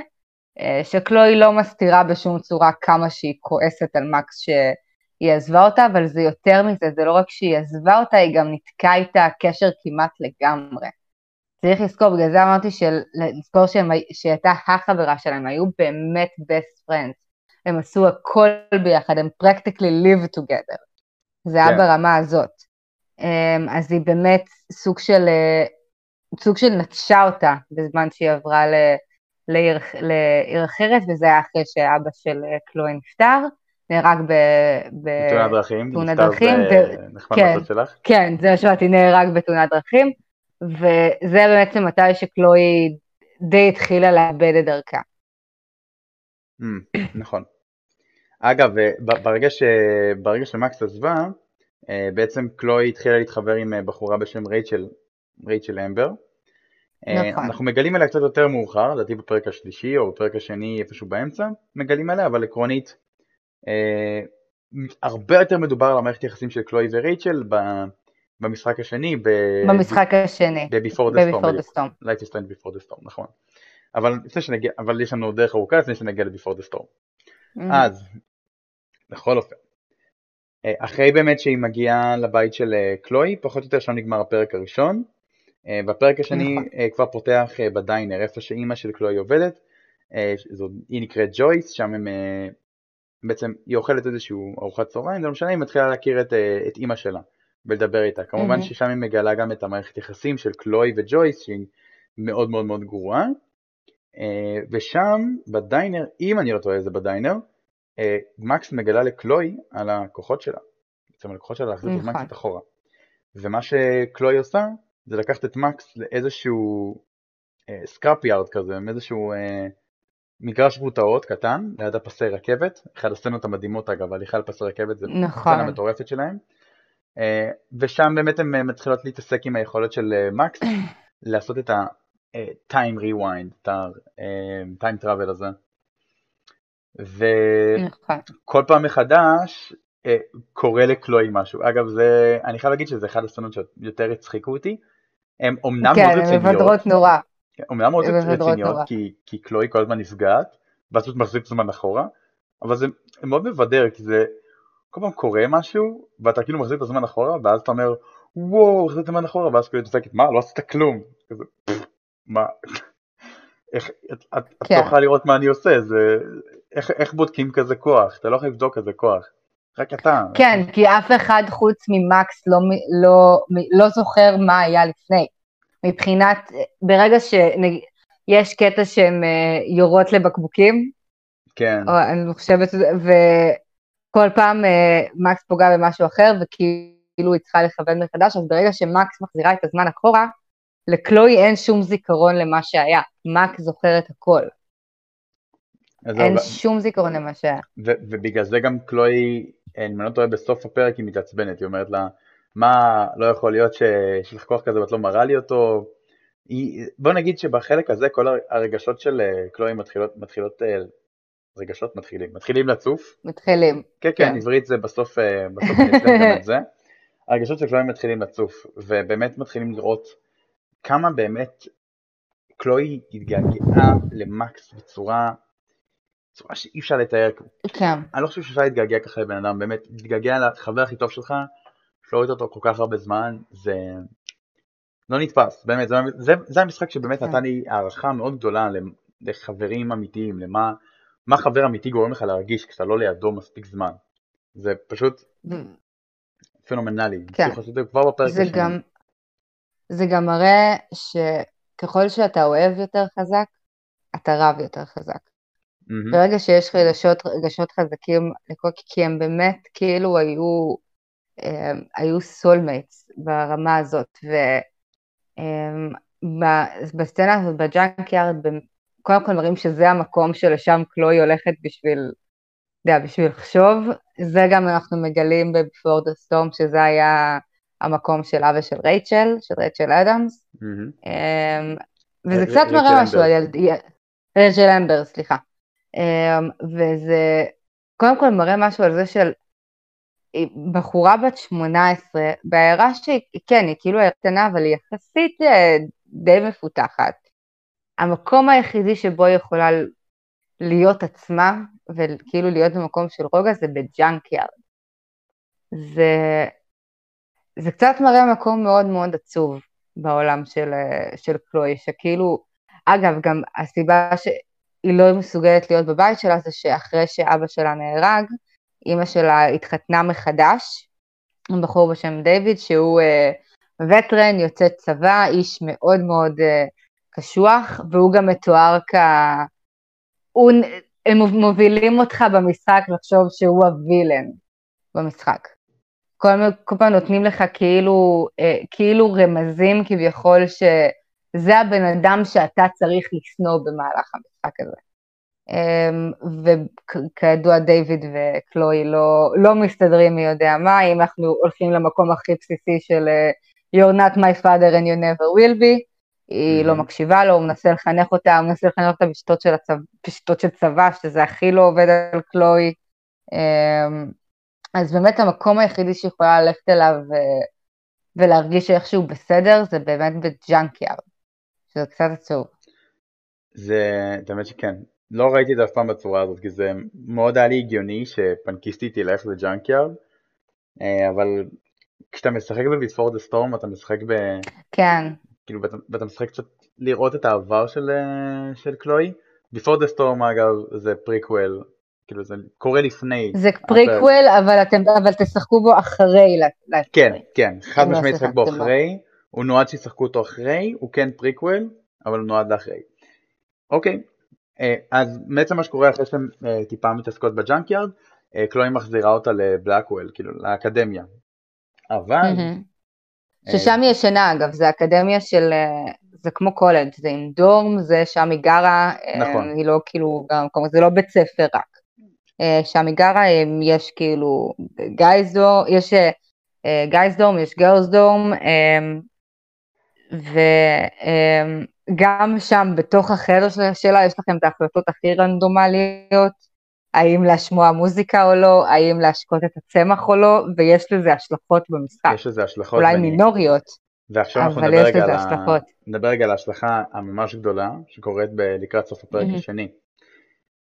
אה, שקלוי לא מסתירה בשום צורה כמה שהיא כועסת על מקס שהיא עזבה אותה, אבל זה יותר מזה, זה לא רק שהיא עזבה אותה, היא גם ניתקה איתה קשר כמעט לגמרי. צריך לזכור, בגלל זה אמרתי של, לזכור שהיא הייתה החברה שלהם, היו באמת best friends. הם עשו הכל ביחד, הם practically live together. זה היה yeah. כן. ברמה הזאת. אמ, אז היא באמת סוג של, אה, סוג של נטשה אותה בזמן שהיא עברה ל, לעיר, לעיר אחרת, וזה היה אחרי שאבא של אה, קלוי נפטר. נהרג בתאונת דרכים, בתאונת דרכים, ו... כן, כן, זה מה שאמרתי, נהרג בתאונת דרכים, וזה בעצם מתי שקלוי די התחילה לאבד את דרכה. Mm, נכון. אגב, אה, ברגע, ש... ברגע שמקס עזבה, אה, בעצם קלוי התחילה להתחבר עם אה, בחורה בשם רייצ'ל, רייצ'ל אמבר. נכון. אנחנו מגלים עליה קצת יותר מאוחר, לדעתי בפרק השלישי או בפרק השני איפשהו באמצע, מגלים עליה, אבל עקרונית הרבה יותר מדובר על המערכת יחסים של קלוי ורייצ'ל במשחק השני, במשחק השני, ב-Before the Storm, Life is Strange Before the Storm, נכון. אבל שנגיע, אבל יש לנו דרך ארוכה לפני שנגיע ל-Before the Storm. Mm-hmm. אז, בכל אופן, אה, אחרי באמת שהיא מגיעה לבית של אה, קלוי, פחות או יותר שם נגמר הפרק הראשון, והפרק השני נכון. כבר פותח בדיינר, איפה שאימא של קלוי עובדת, היא נקראת ג'ויס, שם הם, בעצם היא אוכלת איזשהו ארוחת צהריים, זה לא משנה, היא מתחילה להכיר את, את אימא שלה ולדבר איתה. כמובן mm-hmm. ששם היא מגלה גם את המערכת יחסים של קלוי וג'ויס, שהיא מאוד מאוד מאוד גרועה. ושם ב diner, אם אני לא טועה זה ב diner, מקס מגלה לקלוי על הכוחות שלה. בעצם הכוחות שלה להחזיר את מקס נכון. אחורה. ומה שקלוי עושה זה לקחת את מקס לאיזשהו scrap yard כזה, מאיזשהו אה, מגרש גרוטאות קטן ליד הפסי רכבת, אחד הסצנות המדהימות אגב, הליכה על פסי רכבת זה נכון. סצנה מטורפת שלהם, אה, ושם באמת הן אה, מתחילות להתעסק עם היכולת של אה, מקס לעשות את ה-time rewind, את ה-time travel הזה. וכל נכון. פעם מחדש קורה לקלוי משהו. אגב, זה, אני חייב להגיד שזה אחד הסצנות שיותר הצחיקו אותי. הם אומנם כן, מאוד רציניות. כן, הן מבדרות נורא. אומנם מאוד רציניות, כי, כי קלוי כל הזמן נפגעת, ואז פשוט מחזיק זמן אחורה, אבל זה מאוד מבדר, כי זה כל פעם קורה משהו, ואתה כאילו מחזיק את הזמן אחורה, ואז אתה אומר, וואו, מחזיק את הזמן אחורה, ואז כאילו דופקת, מה, לא עשית כלום. כזה, מה, איך, את, את, כן. את לא יכולה לראות מה אני עושה, זה, איך, איך בודקים כזה כוח, אתה לא יכול לבדוק כזה כוח. רק אתה. כן, כי אף אחד חוץ ממקס לא, לא, לא זוכר מה היה לפני. מבחינת, ברגע שיש קטע שהן אה, יורות לבקבוקים, כן. או, אני חושבת, וכל פעם אה, מקס פוגע במשהו אחר, וכאילו היא צריכה לכוון מחדש, אז ברגע שמקס מחזירה את הזמן אחורה, לקלוי אין שום זיכרון למה שהיה, מקס זוכר את הכל. אין לא... שום זיכרון למה שהיה. ובגלל זה גם קלוי, אני לא טועה, בסוף הפרק היא מתעצבנת, היא אומרת לה, מה, לא יכול להיות שיש לך כוח כזה ואת לא מראה לי אותו. בוא נגיד שבחלק הזה כל הרגשות של אה, קלוי מתחילות, מתחילות, אה, רגשות מתחילים, מתחילים לצוף. מתחילים. כן, כן, כן. עברית זה בסוף, אה, בסוף אצלם גם את זה. הרגשות של קלוי מתחילים לצוף, ובאמת מתחילים לראות כמה באמת קלוי התגעגעה למקס בצורה, בצורה שאי אפשר לתאר. כן. אני לא חושב שאפשר להתגעגע ככה לבן אדם, באמת, להתגעגע לחבר הכי טוב שלך, שלא ראית אותו כל כך הרבה זמן, זה לא נתפס, באמת, זה, זה, זה המשחק שבאמת כן. נתן לי הערכה מאוד גדולה לחברים אמיתיים, למה מה חבר אמיתי גורם לך להרגיש כשאתה לא לידו מספיק זמן. זה פשוט פנומנלי. כן. זה. גם, זה גם מראה שככל שאתה אוהב יותר חזק, אתה רב יותר חזק. Mm-hmm. ברגע שיש רגשות, רגשות חזקים, כי הם באמת כאילו היו היו soulmates ברמה הזאת, ובסצנה הזאת ב junkyard, קודם כל מראים שזה המקום שלשם קלוי הולכת בשביל, אתה יודע, בשביל לחשוב, זה גם אנחנו מגלים the Storm שזה היה המקום של אבא של רייצ'ל, של רייצ'ל אדמס, mm-hmm. וזה קצת מראה משהו על ילד... רייצ'ל אמבר, סליחה. וזה קודם כל מראה משהו על זה של בחורה בת 18, בעיירה שהיא, כן, היא כאילו עיירה קטנה, אבל היא יחסית אה, די מפותחת. המקום היחידי שבו היא יכולה להיות עצמה, וכאילו להיות במקום של רוגע, זה ב junkyard. זה, זה קצת מראה מקום מאוד מאוד עצוב בעולם של, אה, של קלוי, שכאילו, אגב, גם הסיבה שהיא לא מסוגלת להיות בבית שלה זה שאחרי שאבא שלה נהרג, אימא שלה התחתנה מחדש, עם בחור בשם דיוויד, שהוא uh, וטרן, יוצא צבא, איש מאוד מאוד uh, קשוח, והוא גם מתואר כ... הוא... הם מובילים אותך במשחק לחשוב שהוא הווילן במשחק. כל, כל פעם נותנים לך כאילו, uh, כאילו רמזים כביכול שזה הבן אדם שאתה צריך לשנוא במהלך המשחק הזה. אמ, וכידוע דיוויד וקלוי לא, לא מסתדרים מי יודע מה, אם אנחנו הולכים למקום הכי בסיסי של אה, You're not my father and you never will be, היא לא מקשיבה לו, הוא מנסה לחנך אותה, הוא מנסה לחנך אותה בשיטות של, הצבא, בשיטות של צבא, שזה הכי לא עובד על קלוי. אמ, אז באמת המקום היחידי שיכולה ללכת אליו ו- ולהרגיש שאיכשהו בסדר, זה באמת ב junkyard, שזה קצת עצוב. זה, האמת שכן, לא ראיתי את זה אף פעם בצורה הזאת, כי זה מאוד היה לי הגיוני שפנקיסטית תלך ל junkyard, אה, אבל כשאתה משחק ב-Before the Storm אתה משחק ב... כן. כאילו, ואתה, משחק קצת לראות את העבר של, אה, של קלוי. Before the Storm אגב זה פריקוול, כאילו זה קורה לפני. זה פריקוול, אבל, אתם, אבל תשחקו בו אחרי. כן, כן, חד לא משמעית תשחק בו אחרי, הוא נועד שישחקו אותו אחרי, הוא כן פריקוול, אבל הוא נועד לאחרי. אוקיי, אה, אז בעצם מה שקורה אחרי שאתם אה, טיפה מתעסקות ב junkyard, קלוי מחזירה אותה לבלאקוול, כאילו לאקדמיה. אבל... ששם היא ישנה אגב, זה אקדמיה של, זה כמו קולג', זה עם דורם, זה שם היא גרה, נכון. היא לא כאילו, זה לא בית ספר רק. שם היא גרה, יש כאילו גייזדורם, יש גייזדורם, יש גרסדורם, וגם שם בתוך החדר שלה יש לכם את ההחלטות הכי רנדומליות, האם להשמוע מוזיקה או לא, האם להשקות את הצמח או לא, ויש לזה השלכות במשחק. יש לזה השלכות. אולי ואני... מינוריות, ועכשיו אנחנו נדבר רגע, על ה... נדבר רגע על ההשלכה הממש גדולה שקורית ב... לקראת סוף הפרק mm-hmm. השני.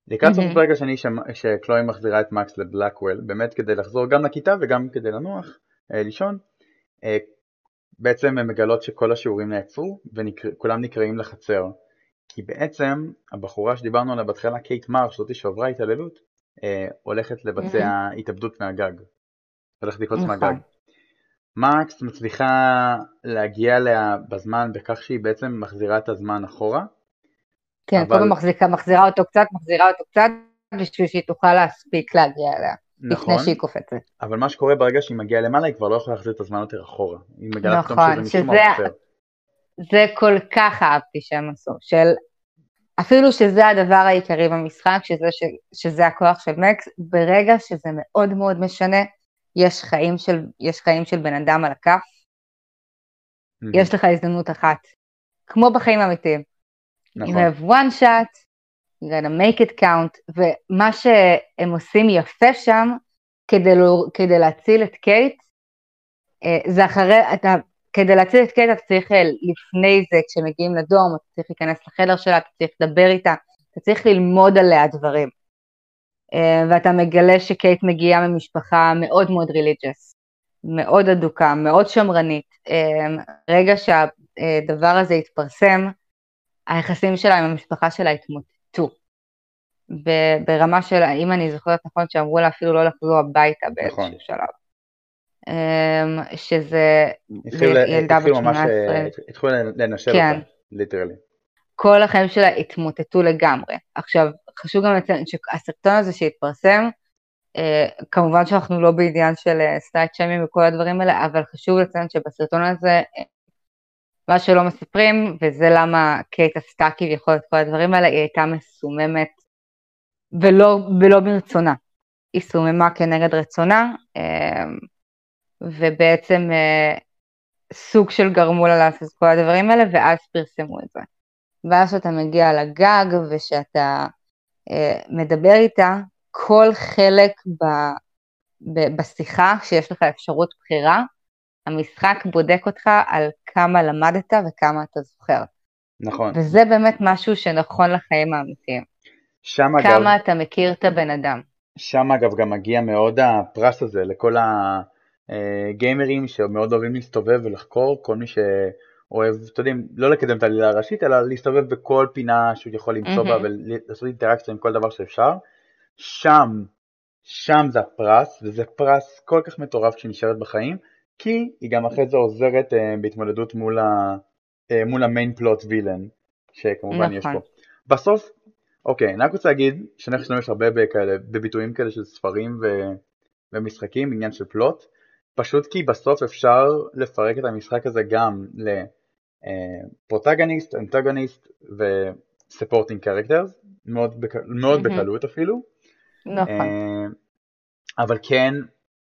לקראת. סוף הפרק השני. שקלוי מחזירה את מקס לבלקוול, באמת כדי לחזור גם לכיתה וגם כדי לנוח, אה, לישון, אה, בעצם הן מגלות שכל השיעורים נעצרו וכולם. נקראים לחצר. כי בעצם הבחורה שדיברנו עליה בהתחלה, קייט מרש, זאתי שעברה התעללות, אה, הולכת לבצע. התאבדות מהגג. הולכת לקפוץ נכון. מהגג. מקס מצליחה להגיע אליה בזמן בכך שהיא בעצם מחזירה את הזמן אחורה. כן, אבל... קודם מחזיקה, מחזירה אותו קצת, מחזירה אותו קצת, בשביל שהיא תוכל להספיק להגיע אליה. נכון, לפני שהיא קופצת. אבל מה שקורה ברגע שהיא מגיעה למעלה, היא כבר לא יכולה להחזיר את הזמן יותר אחורה. היא מגלה נכון, פתאום שזה משום זה כל כך אהבתי שהם עשו, של אפילו שזה הדבר העיקרי במשחק, שזה, ש, שזה הכוח של מקס, ברגע שזה מאוד מאוד משנה, יש חיים של, יש חיים של בן אדם על הכף, mm-hmm. יש לך הזדמנות אחת, כמו בחיים האמיתיים. נכון. You have one shot, you gotta make it count, ומה שהם עושים יפה שם, כדי, לא, כדי להציל את קייט, אה, זה אחרי, אתה כדי להציל את קייט אתה צריך אה, לפני זה, כשמגיעים לדום, אתה צריך להיכנס לחדר שלה, אתה צריך לדבר איתה, אתה צריך ללמוד עליה דברים. אה, ואתה מגלה שקייט מגיעה ממשפחה מאוד מאוד ריליג'ס, מאוד אדוקה, מאוד שמרנית. רגע שהדבר הזה התפרסם, היחסים שלה עם המשפחה שלה התמוטטו. ברמה של, אם אני זוכרת נכון, שאמרו לה אפילו לא לחזור הביתה באיזשהו נכון. שלב. אמ, שזה ילדה בת 18. התחילו לנשל אותה, literally. כל החיים שלה התמוטטו לגמרי. עכשיו, חשוב גם לציין שהסרטון הזה שהתפרסם, אה, כמובן שאנחנו לא בעניין של אה, שיימינג וכל הדברים האלה, אבל חשוב לציין שבסרטון הזה, אה, מה שלא מספרים, וזה למה קייט עשתה כביכול את כל הדברים האלה, היא הייתה מסוממת ולא, ולא ברצונה. היא סוממה כנגד רצונה, אמ, ובעצם אה, סוג של גרמו לה לעשות כל הדברים האלה, ואז פרסמו את זה. ואז כשאתה מגיע לגג ושאתה אה, מדבר איתה, כל חלק ב, ב, בשיחה, כשיש לך אפשרות בחירה, המשחק בודק אותך על כמה למדת וכמה אתה זוכר. נכון. וזה באמת משהו שנכון לחיים האמיתיים. שם אגב... כמה אתה מכיר את הבן אדם. שם אגב גם מגיע מאוד הפרס הזה לכל ה... אה, גיימרים שמאוד אוהבים להסתובב ולחקור, כל מי שאוהב, אתם יודעים, לא לקדם את העלילה הראשית, אלא להסתובב בכל פינה שהוא יכול למצוא בה ולעשות אינטראקציה עם כל דבר שאפשר. שם, שם זה הפרס, וזה פרס כל כך מטורף כשהיא נשארת בחיים, כי היא גם אחרי זה עוזרת uh, בהתמודדות מול, ה, uh, מול המיין פלוט וילן, שכמובן נכון. יש פה. בסוף, אוקיי, אני רק רוצה להגיד שאני חושב שיש הרבה בכאלה, בביטויים כאלה של ספרים ו, ומשחקים, עניין של פלוט. פשוט כי בסוף אפשר לפרק את המשחק הזה גם לפרוטגניסט, אנטגוניסט וספורטינג קרקטרס, מאוד, בק... מאוד mm-hmm. בקלות אפילו. נכון. אה, אבל כן,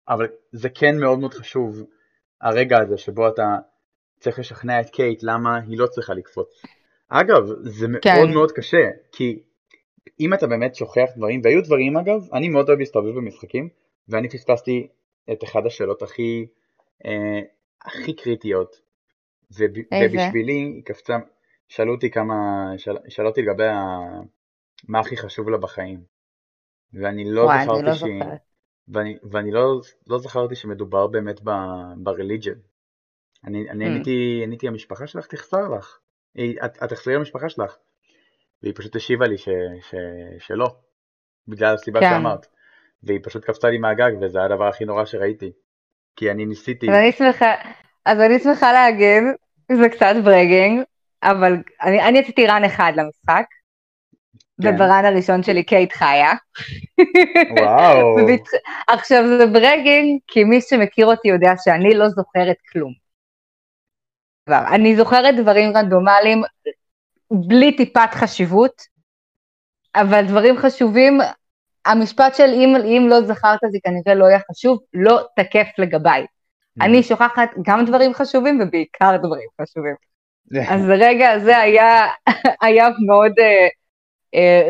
אבל זה כן מאוד מאוד חשוב הרגע הזה שבו אתה צריך לשכנע את קייט למה היא לא צריכה לקפוץ. אגב, זה כן. מאוד מאוד קשה, כי אם אתה באמת שוכח דברים, והיו דברים אגב, אני מאוד אוהב להסתובב במשחקים, ואני פספסתי את אחת השאלות הכי, אה, הכי קריטיות, וב, ובשבילי היא קפצה, שאלו אותי כמה, שאל, שאלו אותי לגבי ה, מה הכי חשוב לה בחיים, ואני לא וואי, זכרתי לא שהיא, זוכרת. ואני, ואני לא, לא זכרתי שמדובר באמת ברליג'ן. אני, אני Mm. עניתי, עניתי, המשפחה שלך תחסר לך, את, את תחזרי למשפחה שלך. והיא פשוט השיבה לי ש, ש, שלא, בגלל הסיבה כן. שאמרת. והיא פשוט קפצה לי מהגג, וזה הדבר הכי נורא שראיתי. כי אני ניסיתי, אז אני שמחה, אז אני שמחה להגיד, זה קצת ברגינג, אבל אני, עשיתי רן אחד למשחק. וברן הראשון שלי קייט חיה. וואו, עכשיו זה ברגינג, כי מי שמכיר אותי יודע שאני לא זוכרת כלום. אני זוכרת דברים רנדומליים בלי טיפת חשיבות, אבל דברים חשובים, המשפט של אם, אם לא זכרת זה כנראה לא יהיה חשוב, לא תקף לגביי. אני שוכחת גם דברים חשובים ובעיקר דברים חשובים. אז הרגע הזה היה, היה מאוד אה,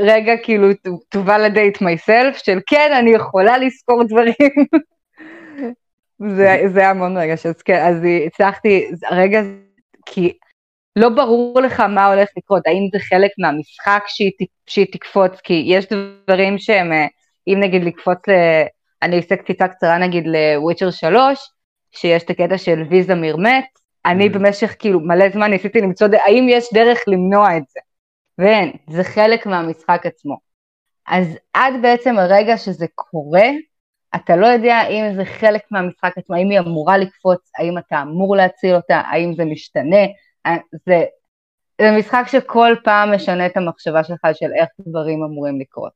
רגע כאילו to, validate myself, של כן, אני יכולה לזכור דברים. זה, זה היה מאוד מרגש, אז כן, אז הצלחתי, הרגע, כי לא ברור לך מה הולך לקרות, האם זה חלק מהמשחק שהיא, שהיא תקפוץ, כי יש דברים שהם, אה, אם נגיד לקפוץ, ל, אני אעשה קפיצה קצרה נגיד לוויצ'ר 3, שיש את הקטע של ויזה מרמט, אני Mhm. במשך כאילו מלא זמן ניסיתי למצוא, האם יש דרך למנוע את זה, ואין, זה חלק מהמשחק עצמו. אז עד בעצם הרגע שזה קורה, אתה לא יודע אם זה חלק מהמשחק עצמו, האם היא אמורה לקפוץ, האם אתה אמור להציל אותה, האם זה משתנה, אה, זה, זה משחק שכל פעם משנה את המחשבה שלך של איך דברים אמורים לקרות.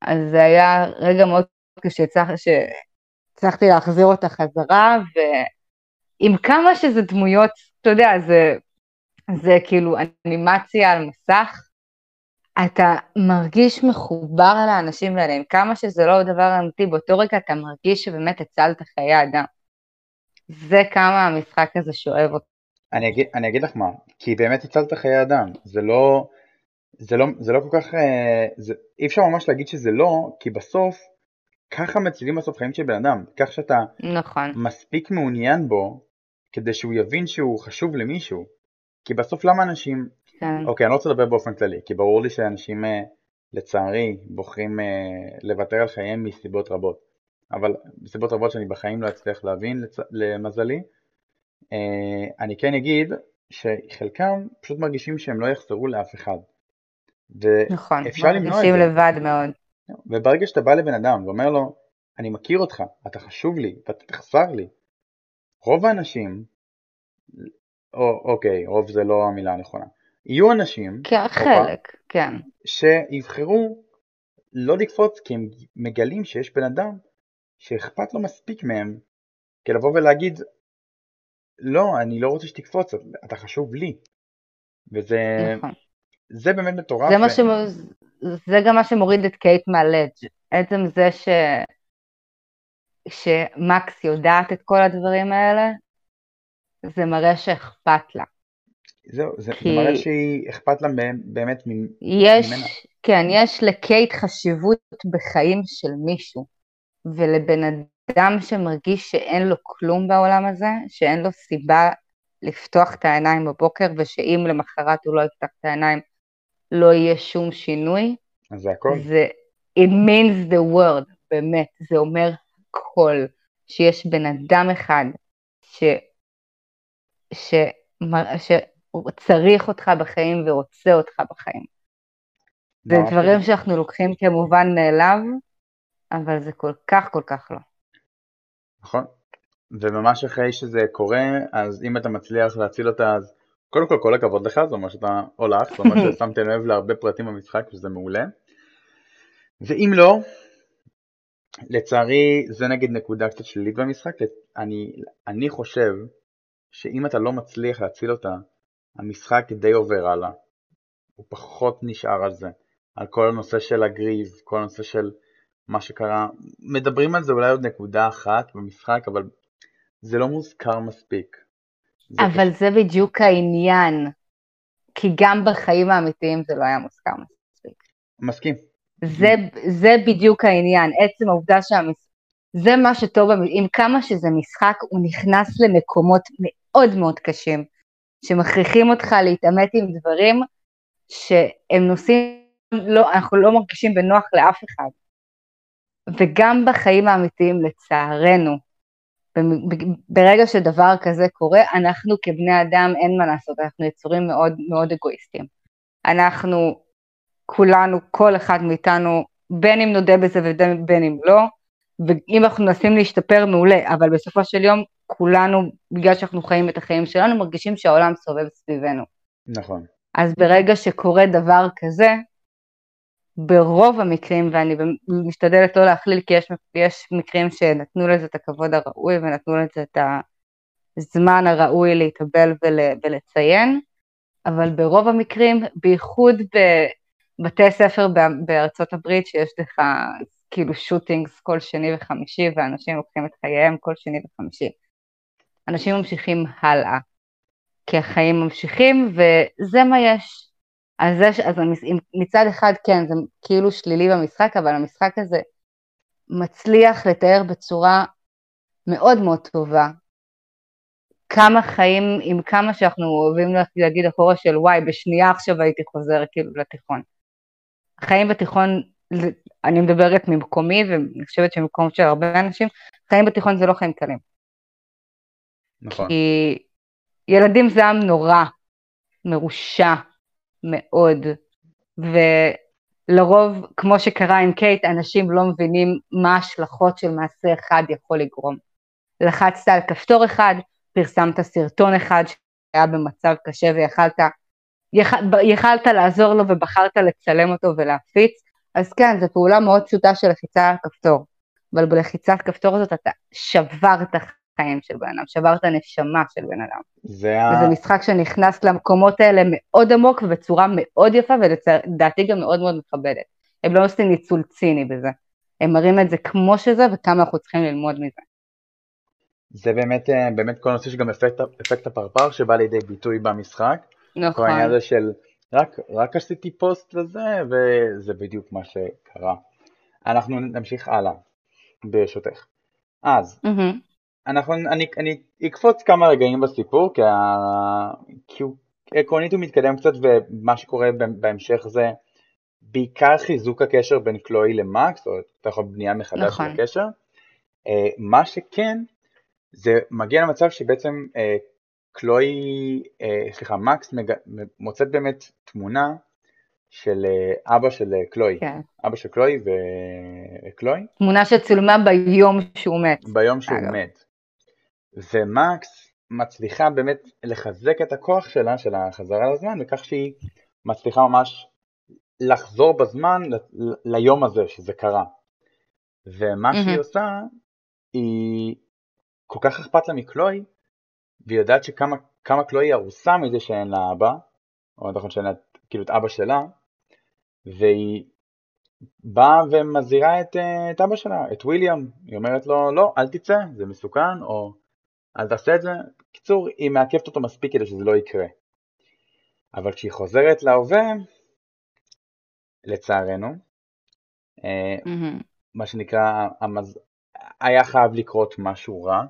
אז זה היה רגע מאוד קשה, הצלח- שהצלחתי להחזיר אותה חזרה, ועם כמה שזה דמויות, אתה יודע, זה, זה כאילו אנימציה על מסך, אתה מרגיש מחובר לאנשים האלה, כמה שזה לא דבר אמיתי, באותו רגע אתה מרגיש שבאמת הצלת חיי אדם. זה כמה המשחק הזה שואב אותך. אני אגיד, אני אגיד לך מה, כי באמת הצלת חיי אדם, זה לא, זה לא, זה לא כל כך, אה, זה, אי אפשר ממש להגיד שזה לא, כי בסוף, ככה מצילים בסוף חיים של בן אדם, כך שאתה נכון, מספיק מעוניין בו, כדי שהוא יבין שהוא חשוב למישהו, כי בסוף למה אנשים, כן, אוקיי, אני לא רוצה לדבר באופן כללי, כי ברור לי שאנשים, אה, לצערי, בוחרים אה, לוותר על חייהם מסיבות רבות, אבל מסיבות רבות שאני בחיים לא אצליח להבין, לצ... למזלי, אה, אני כן אגיד שחלקם פשוט מרגישים שהם לא יחזרו לאף אחד. נכון, מרגישים זה. לבד מאוד. וברגע שאתה בא לבן אדם ואומר לו, אני מכיר אותך, אתה חשוב לי, ואתה תחסר לי, רוב האנשים, אוקיי, רוב זה לא המילה הנכונה, יהיו אנשים כן, חלק, כן, שיבחרו לא לקפוץ כי הם מגלים שיש בן אדם שאכפת לו מספיק מהם כדי לבוא ולהגיד לא, אני לא רוצה שתקפוץ, אתה חשוב לי. וזה נכון. זה באמת מטורף. זה, ו- שמ... זה גם מה שמוריד את קייט מהלדג'. עצם זה ש... שמקס יודעת את כל הדברים האלה, זה מראה שאכפת לה. זהו, זה, כי- זה מראה שהיא אכפת לה באמת- יש, ממנה. כן, יש לקייט חשיבות בחיים של מישהו, ולבן אדם שמרגיש שאין לו כלום בעולם הזה, שאין לו סיבה לפתוח את העיניים בבוקר, ושאם למחרת הוא לא יפתח את העיניים, לא יהיה שום שינוי, אז זה הכל. זה it means the word, באמת, זה אומר הכל, שיש בן אדם אחד ש, ש, שצריך אותך בחיים ורוצה אותך בחיים. זה דברים. שאנחנו לוקחים כמובן מאליו, אבל זה כל כך כל כך לא. נכון. וממש אחרי שזה קורה, אז אם אתה מצליח להציל אותה, אז קודם כל כל הכבוד לך, זה אומר שאתה, או לך, זה אומר ששמתם לב להרבה פרטים במשחק, שזה מעולה. ואם לא, לצערי זה נגיד נקודה קצת שלילית במשחק, אני, אני חושב שאם אתה לא מצליח להציל אותה, המשחק די עובר הלאה. הוא פחות נשאר על זה, על כל הנושא של הגריב, כל הנושא של מה שקרה. מדברים על זה אולי עוד נקודה אחת במשחק, אבל זה לא מוזכר מספיק. זה אבל זה בדיוק העניין, כי גם בחיים האמיתיים זה לא היה מוזכר מספיק. מסכים. זה, זה בדיוק העניין, עצם העובדה שהמש... זה מה שטוב, עם כמה שזה משחק, הוא נכנס למקומות מאוד מאוד קשים, שמכריחים אותך להתעמת עם דברים שהם נושאים, לא, אנחנו לא מרגישים בנוח לאף אחד. וגם בחיים האמיתיים, לצערנו, ברגע שדבר כזה קורה, אנחנו כבני אדם, אין מה לעשות, אנחנו יצורים מאוד מאוד אגואיסטים. אנחנו, כולנו, כל אחד מאיתנו, בין אם נודה בזה ובין אם לא, ואם אנחנו מנסים להשתפר מעולה, אבל בסופו של יום כולנו, בגלל שאנחנו חיים את החיים שלנו, מרגישים שהעולם סובב סביבנו. נכון. אז ברגע שקורה דבר כזה, ברוב המקרים, ואני משתדלת לא להכליל כי יש, יש מקרים שנתנו לזה את הכבוד הראוי ונתנו לזה את הזמן הראוי להתאבל ול, ולציין, אבל ברוב המקרים, בייחוד בבתי ספר בארצות הברית שיש לך כאילו שוטינגס כל שני וחמישי ואנשים לוקחים את חייהם כל שני וחמישי. אנשים ממשיכים הלאה, כי החיים ממשיכים וזה מה יש. אז, זה, אז מצד אחד כן, זה כאילו שלילי במשחק, אבל המשחק הזה מצליח לתאר בצורה מאוד מאוד טובה כמה חיים, עם כמה שאנחנו אוהבים להגיד אחורה של וואי, בשנייה עכשיו הייתי חוזר כאילו לתיכון. החיים בתיכון אני מדברת ממקומי, ואני חושבת שמקום של הרבה אנשים, חיים בתיכון זה לא חיים קלים. נכון. כי ילדים זה עם נורא, מרושע מאוד, ולרוב, כמו שקרה עם קייט, אנשים לא מבינים מה ההשלכות של מעשה אחד יכול לגרום. לחצת על כפתור אחד, פרסמת סרטון אחד שהיה במצב קשה ויכלת יכלת לעזור לו ובחרת לצלם אותו ולהפיץ, אז כן, זו פעולה מאוד פשוטה של לחיצה על כפתור, אבל בלחיצת כפתור הזאת אתה שברת חיים של בן אדם, שברת נשמה של בן אדם. זה וזה משחק שנכנס למקומות האלה מאוד עמוק ובצורה מאוד יפה ולדעתי גם מאוד מאוד מכבדת. הם לא עושים ניצול ציני בזה, הם מראים את זה כמו שזה וכמה אנחנו צריכים ללמוד מזה. זה באמת, אה, באמת כל הנושא שגם אפקט, אפקט הפרפר שבא לידי ביטוי במשחק. נכון. כל העניין הזה של רק, רק עשיתי פוסט וזה, וזה בדיוק מה שקרה. אנחנו נמשיך הלאה, ברשותך. אז, mm-hmm. אנחנו, אני, אני אקפוץ כמה רגעים בסיפור, כי, ה, כי הוא, עקרונית הוא מתקדם קצת, ומה שקורה בהמשך זה בעיקר חיזוק הקשר בין קלואי למקס, או נכון בנייה מחדש נכון. של הקשר. Uh, מה שכן, זה מגיע למצב שבעצם קלוי, אה, סליחה, מקס מג... מוצאת באמת תמונה של אה, אבא של אה, קלוי, כן. אבא של קלוי וקלוי. תמונה שצולמה ביום שהוא מת. ביום שהוא אגב. מת. ומקס מצליחה באמת לחזק את הכוח שלה, של החזרה לזמן, בכך שהיא מצליחה ממש לחזור בזמן ל... ליום הזה שזה קרה. ומה mm-hmm. שהיא עושה, היא כל כך אכפת לה מקלוי, והיא יודעת שכמה קלוי ארוסה מזה שאין לה אבא, או נכון שאין לה כאילו את אבא שלה, והיא באה ומזהירה את, אה, את אבא שלה, את וויליאם, היא אומרת לו לא, אל תצא, זה מסוכן, או אל תעשה את זה, בקיצור, היא מעכבת אותו מספיק כדי שזה לא יקרה. אבל כשהיא חוזרת להווה, לצערנו, mm-hmm. מה שנקרא, המז... היה חייב לקרות משהו רע,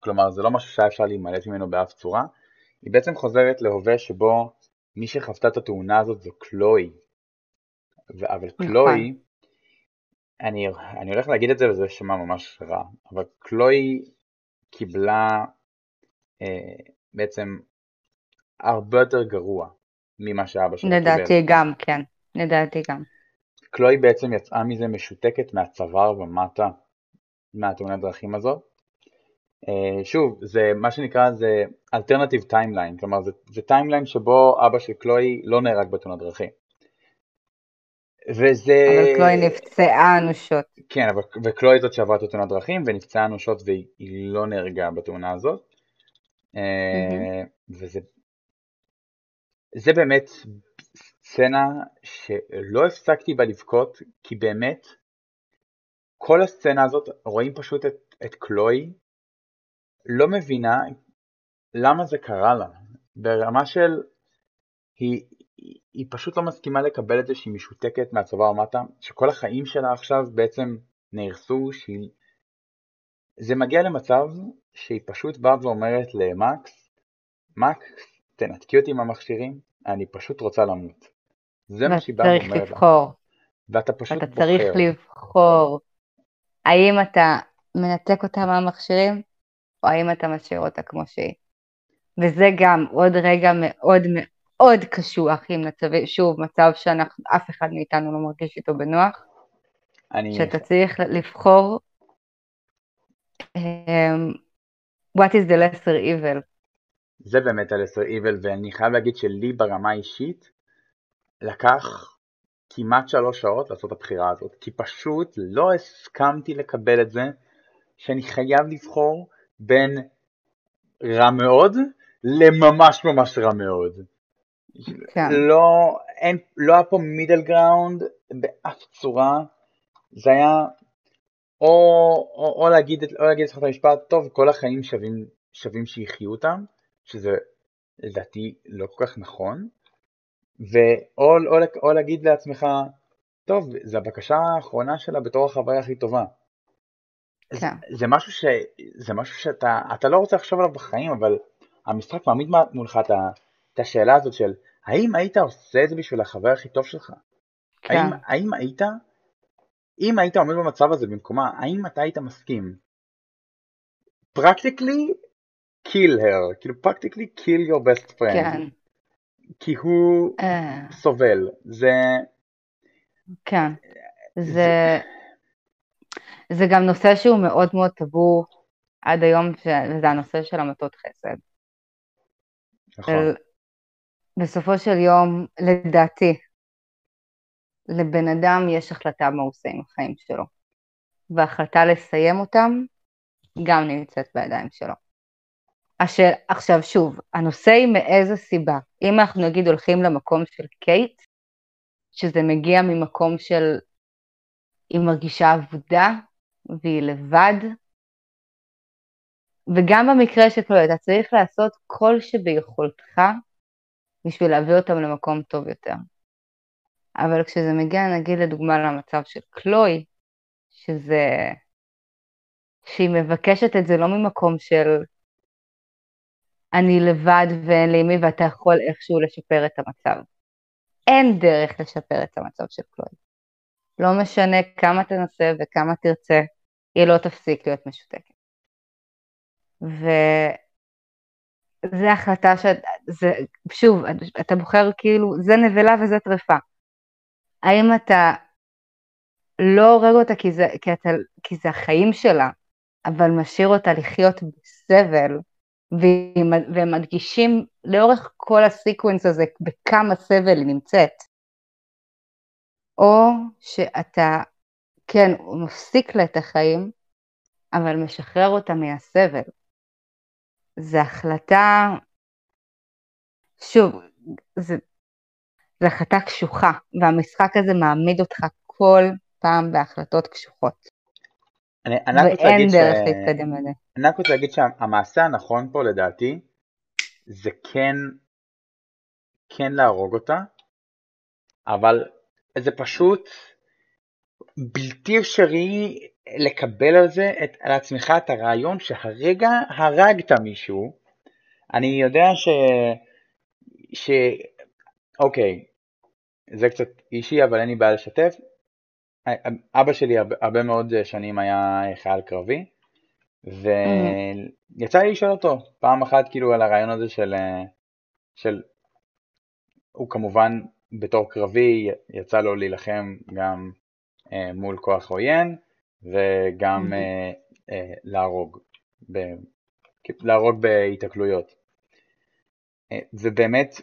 כלומר זה לא משהו שהיה אפשר להימלט ממנו באף צורה, היא בעצם חוזרת להווה שבו מי שחוותה את התאונה הזאת זו קלוי. אבל נכון. קלוי, אני, אני הולך להגיד את זה וזה שמע ממש רע, אבל קלוי קיבלה אה, בעצם הרבה יותר גרוע ממה שאבא שלה קיבל. לדעתי גם, כן, לדעתי גם. קלוי בעצם יצאה מזה משותקת מהצוואר ומטה מהתאונת דרכים הזאת, שוב, זה מה שנקרא זה alternative timeline, כלומר זה, זה timeline שבו אבא של קלוי לא נהרג בתאונת דרכים. וזה... אבל קלוי נפצעה אנושות. כן, אבל וקלוי זאת שעברה את תאונת דרכים ונפצעה אנושות והיא לא נהרגה בתאונה הזאת. Mm-hmm. וזה זה באמת סצנה שלא הפסקתי בה לבכות, כי באמת כל הסצנה הזאת רואים פשוט את, את קלוי לא מבינה למה זה קרה לה, ברמה של היא, היא פשוט לא מסכימה לקבל את זה שהיא משותקת מהצבא ומטה, שכל החיים שלה עכשיו בעצם נהרסו, שהיא זה מגיע למצב שהיא פשוט באה ואומרת למקס, מקס, תנתקי אותי מהמכשירים, אני פשוט רוצה למות. זה מה שהיא באה ואומרת. צריך לבחור. ואתה פשוט אתה בוחר. צריך לבחור האם אתה מנתק אותה מהמכשירים, או האם אתה משאיר אותה כמו שהיא. וזה גם עוד רגע מאוד מאוד קשוח עם מצבי, שוב, מצב שאף אחד מאיתנו לא מרגיש איתו בנוח, אני... שאתה צריך לבחור um, what is the lesser evil. זה באמת ה-lesser evil, ואני חייב להגיד שלי ברמה האישית, לקח כמעט שלוש שעות לעשות את הבחירה הזאת, כי פשוט לא הסכמתי לקבל את זה שאני חייב לבחור בין רע מאוד לממש ממש רע מאוד. כן. לא, אין, לא היה פה מידל גראונד באף צורה, זה היה או, או, או להגיד, או להגיד את המשפט, טוב, כל החיים שווים, שווים שיחיו אותם, שזה לדעתי לא כל כך נכון, ואו או, או, או להגיד לעצמך, טוב, זו הבקשה האחרונה שלה בתור החוויה הכי טובה. כן. זה, זה משהו, ש, זה משהו שאתה אתה לא רוצה לחשוב עליו בחיים, אבל המשחק מעמיד מולך את, את השאלה הזאת של האם היית עושה את זה בשביל החבר הכי טוב שלך? כן. האם, האם היית, אם היית עומד במצב הזה במקומה, האם אתה היית מסכים? practically kill her, כאילו practically kill your best friend. כן. כי הוא אה, סובל, זה... כן. זה, זה גם נושא שהוא מאוד מאוד טאבו עד היום, וזה הנושא של המתות חסד. נכון, בסופו של יום, לדעתי, לבן אדם יש החלטה מה הוא עושה עם החיים שלו, וההחלטה לסיים אותם גם נמצאת בידיים שלו. השאל, עכשיו שוב, הנושא היא מאיזה סיבה. אם אנחנו נגיד הולכים למקום של קייט, שזה מגיע ממקום של היא מרגישה אבודה והיא לבד, וגם במקרה של אתה צריך לעשות כל שביכולתך בשביל להביא אותם למקום טוב יותר. אבל כשזה מגיע נגיד לדוגמה למצב של קלוי, שזה... שהיא מבקשת את זה לא ממקום של אני לבד ואין לי מי ואתה יכול איכשהו לשפר את המצב. אין דרך לשפר את המצב של קלוי. לא משנה כמה תנסה וכמה תרצה, היא לא תפסיק להיות משותקת. וזה החלטה ש... זה... שוב, אתה בוחר כאילו, זה נבלה וזה טרפה. האם אתה לא הורג אותה כי זה, כי, אתה, כי זה החיים שלה, אבל משאיר אותה לחיות בסבל, והם מדגישים לאורך כל הסיקוונס הזה בכמה סבל היא נמצאת, או שאתה, כן, מפסיק לה את החיים, אבל משחרר אותה מהסבל. זו החלטה, שוב, זו החלטה קשוחה, והמשחק הזה מעמיד אותך כל פעם בהחלטות קשוחות. אני, אני ואין דרך ש... להתקדם לזה. אני רק רוצה להגיד שהמעשה הנכון פה לדעתי זה כן, כן להרוג אותה, אבל זה פשוט בלתי אפשרי לקבל על זה, את, על עצמך את הרעיון שהרגע הרגת מישהו. אני יודע ש... ש... אוקיי, זה קצת אישי אבל אין לי בעיה לשתף. אבא שלי הרבה, הרבה מאוד שנים היה חייל קרבי, ויצא לי לשאול אותו פעם אחת כאילו על הרעיון הזה של, של הוא כמובן בתור קרבי יצא לו להילחם גם מול כוח עוין וגם אה, אה, להרוג, ב, להרוג בהיתקלויות. אה, ובאמת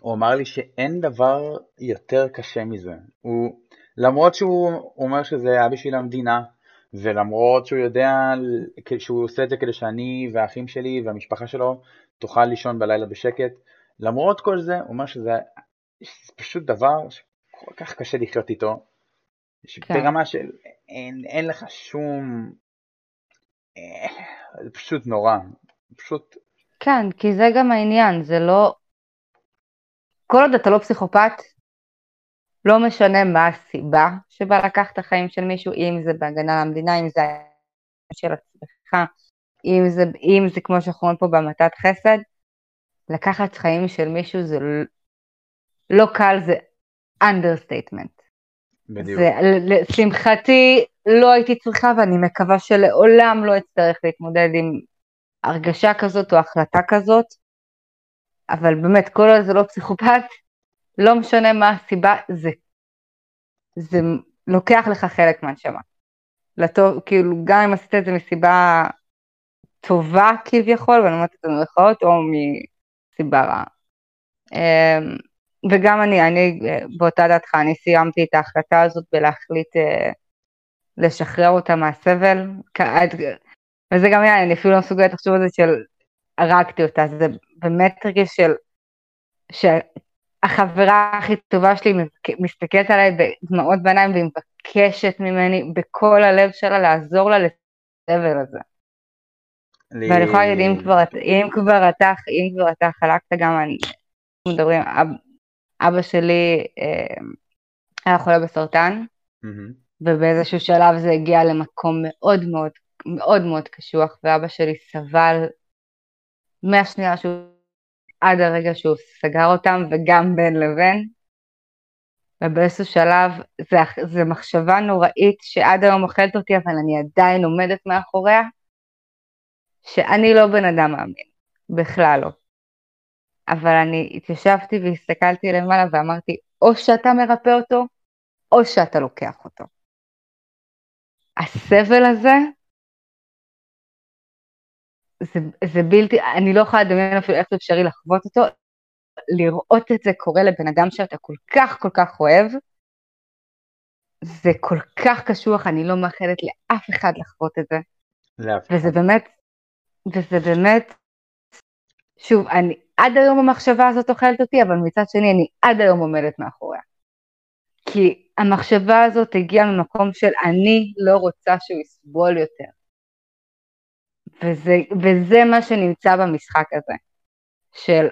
הוא אמר לי שאין דבר יותר קשה מזה. הוא, למרות שהוא אומר שזה היה בשביל המדינה, ולמרות שהוא יודע שהוא עושה את זה כדי שאני והאחים שלי והמשפחה שלו תוכל לישון בלילה בשקט, למרות כל זה הוא אומר שזה פשוט דבר שכל כך קשה לחיות איתו, ברמה של אין, אין לך שום, אה, זה פשוט נורא, פשוט... כן, כי זה גם העניין, זה לא... כל עוד אתה לא פסיכופת, לא משנה מה הסיבה שבה לקחת חיים של מישהו, אם זה בהגנה על המדינה, אם זה של עצמך, אם זה, אם זה כמו שאנחנו רואים פה במתת חסד, לקחת חיים של מישהו זה לא קל, זה understatement. בדיוק. לשמחתי לא הייתי צריכה ואני מקווה שלעולם לא אצטרך להתמודד עם הרגשה כזאת או החלטה כזאת, אבל באמת כל עוד זה לא פסיכופת, לא משנה מה הסיבה, זה, זה לוקח לך חלק מהנשמה. לטוב, כאילו גם אם עשית את זה מסיבה טובה כביכול, ואני אומרת את זה במרכאות, או מסיבה רעה. וגם אני, אני באותה דעתך, אני סיימתי את ההחלטה הזאת בלהחליט אה, לשחרר אותה מהסבל, וזה גם היה, אני אפילו לא מסוגלת לחשוב על זה של הרגתי אותה, זה באמת רגע של, שהחברה הכי טובה שלי מסתכלת עליי בדמעות בעיניים והיא מבקשת ממני בכל הלב שלה לעזור לה לסבל הזה. לי... ואני יכולה להגיד, אם כבר, אם כבר אתה, אם כבר אתה חלקת גם, אני, מדברים, אבא שלי אה, היה חולה בסרטן, mm-hmm. ובאיזשהו שלב זה הגיע למקום מאוד מאוד מאוד מאוד קשוח, ואבא שלי סבל מהשנייה שהוא, עד הרגע שהוא סגר אותם, וגם בין לבין. ובאיזשהו שלב זה, זה מחשבה נוראית שעד היום אוכלת אותי, אבל אני עדיין עומדת מאחוריה, שאני לא בן אדם מאמין, בכלל לא. אבל אני התיישבתי והסתכלתי למעלה ואמרתי, או שאתה מרפא אותו, או שאתה לוקח אותו. הסבל הזה זה, זה בלתי, אני לא יכולה לדמיין אפילו איך אפשרי לחוות אותו, לראות את זה קורה לבן אדם שאתה כל כך כל כך אוהב, זה כל כך קשוח, אני לא מאחלת לאף אחד לחוות את זה. לאף וזה באמת, וזה באמת, שוב, אני עד היום המחשבה הזאת אוכלת אותי, אבל מצד שני אני עד היום עומדת מאחוריה. כי המחשבה הזאת הגיעה ממקום של אני לא רוצה שהוא יסבול יותר. וזה, וזה מה שנמצא במשחק הזה, של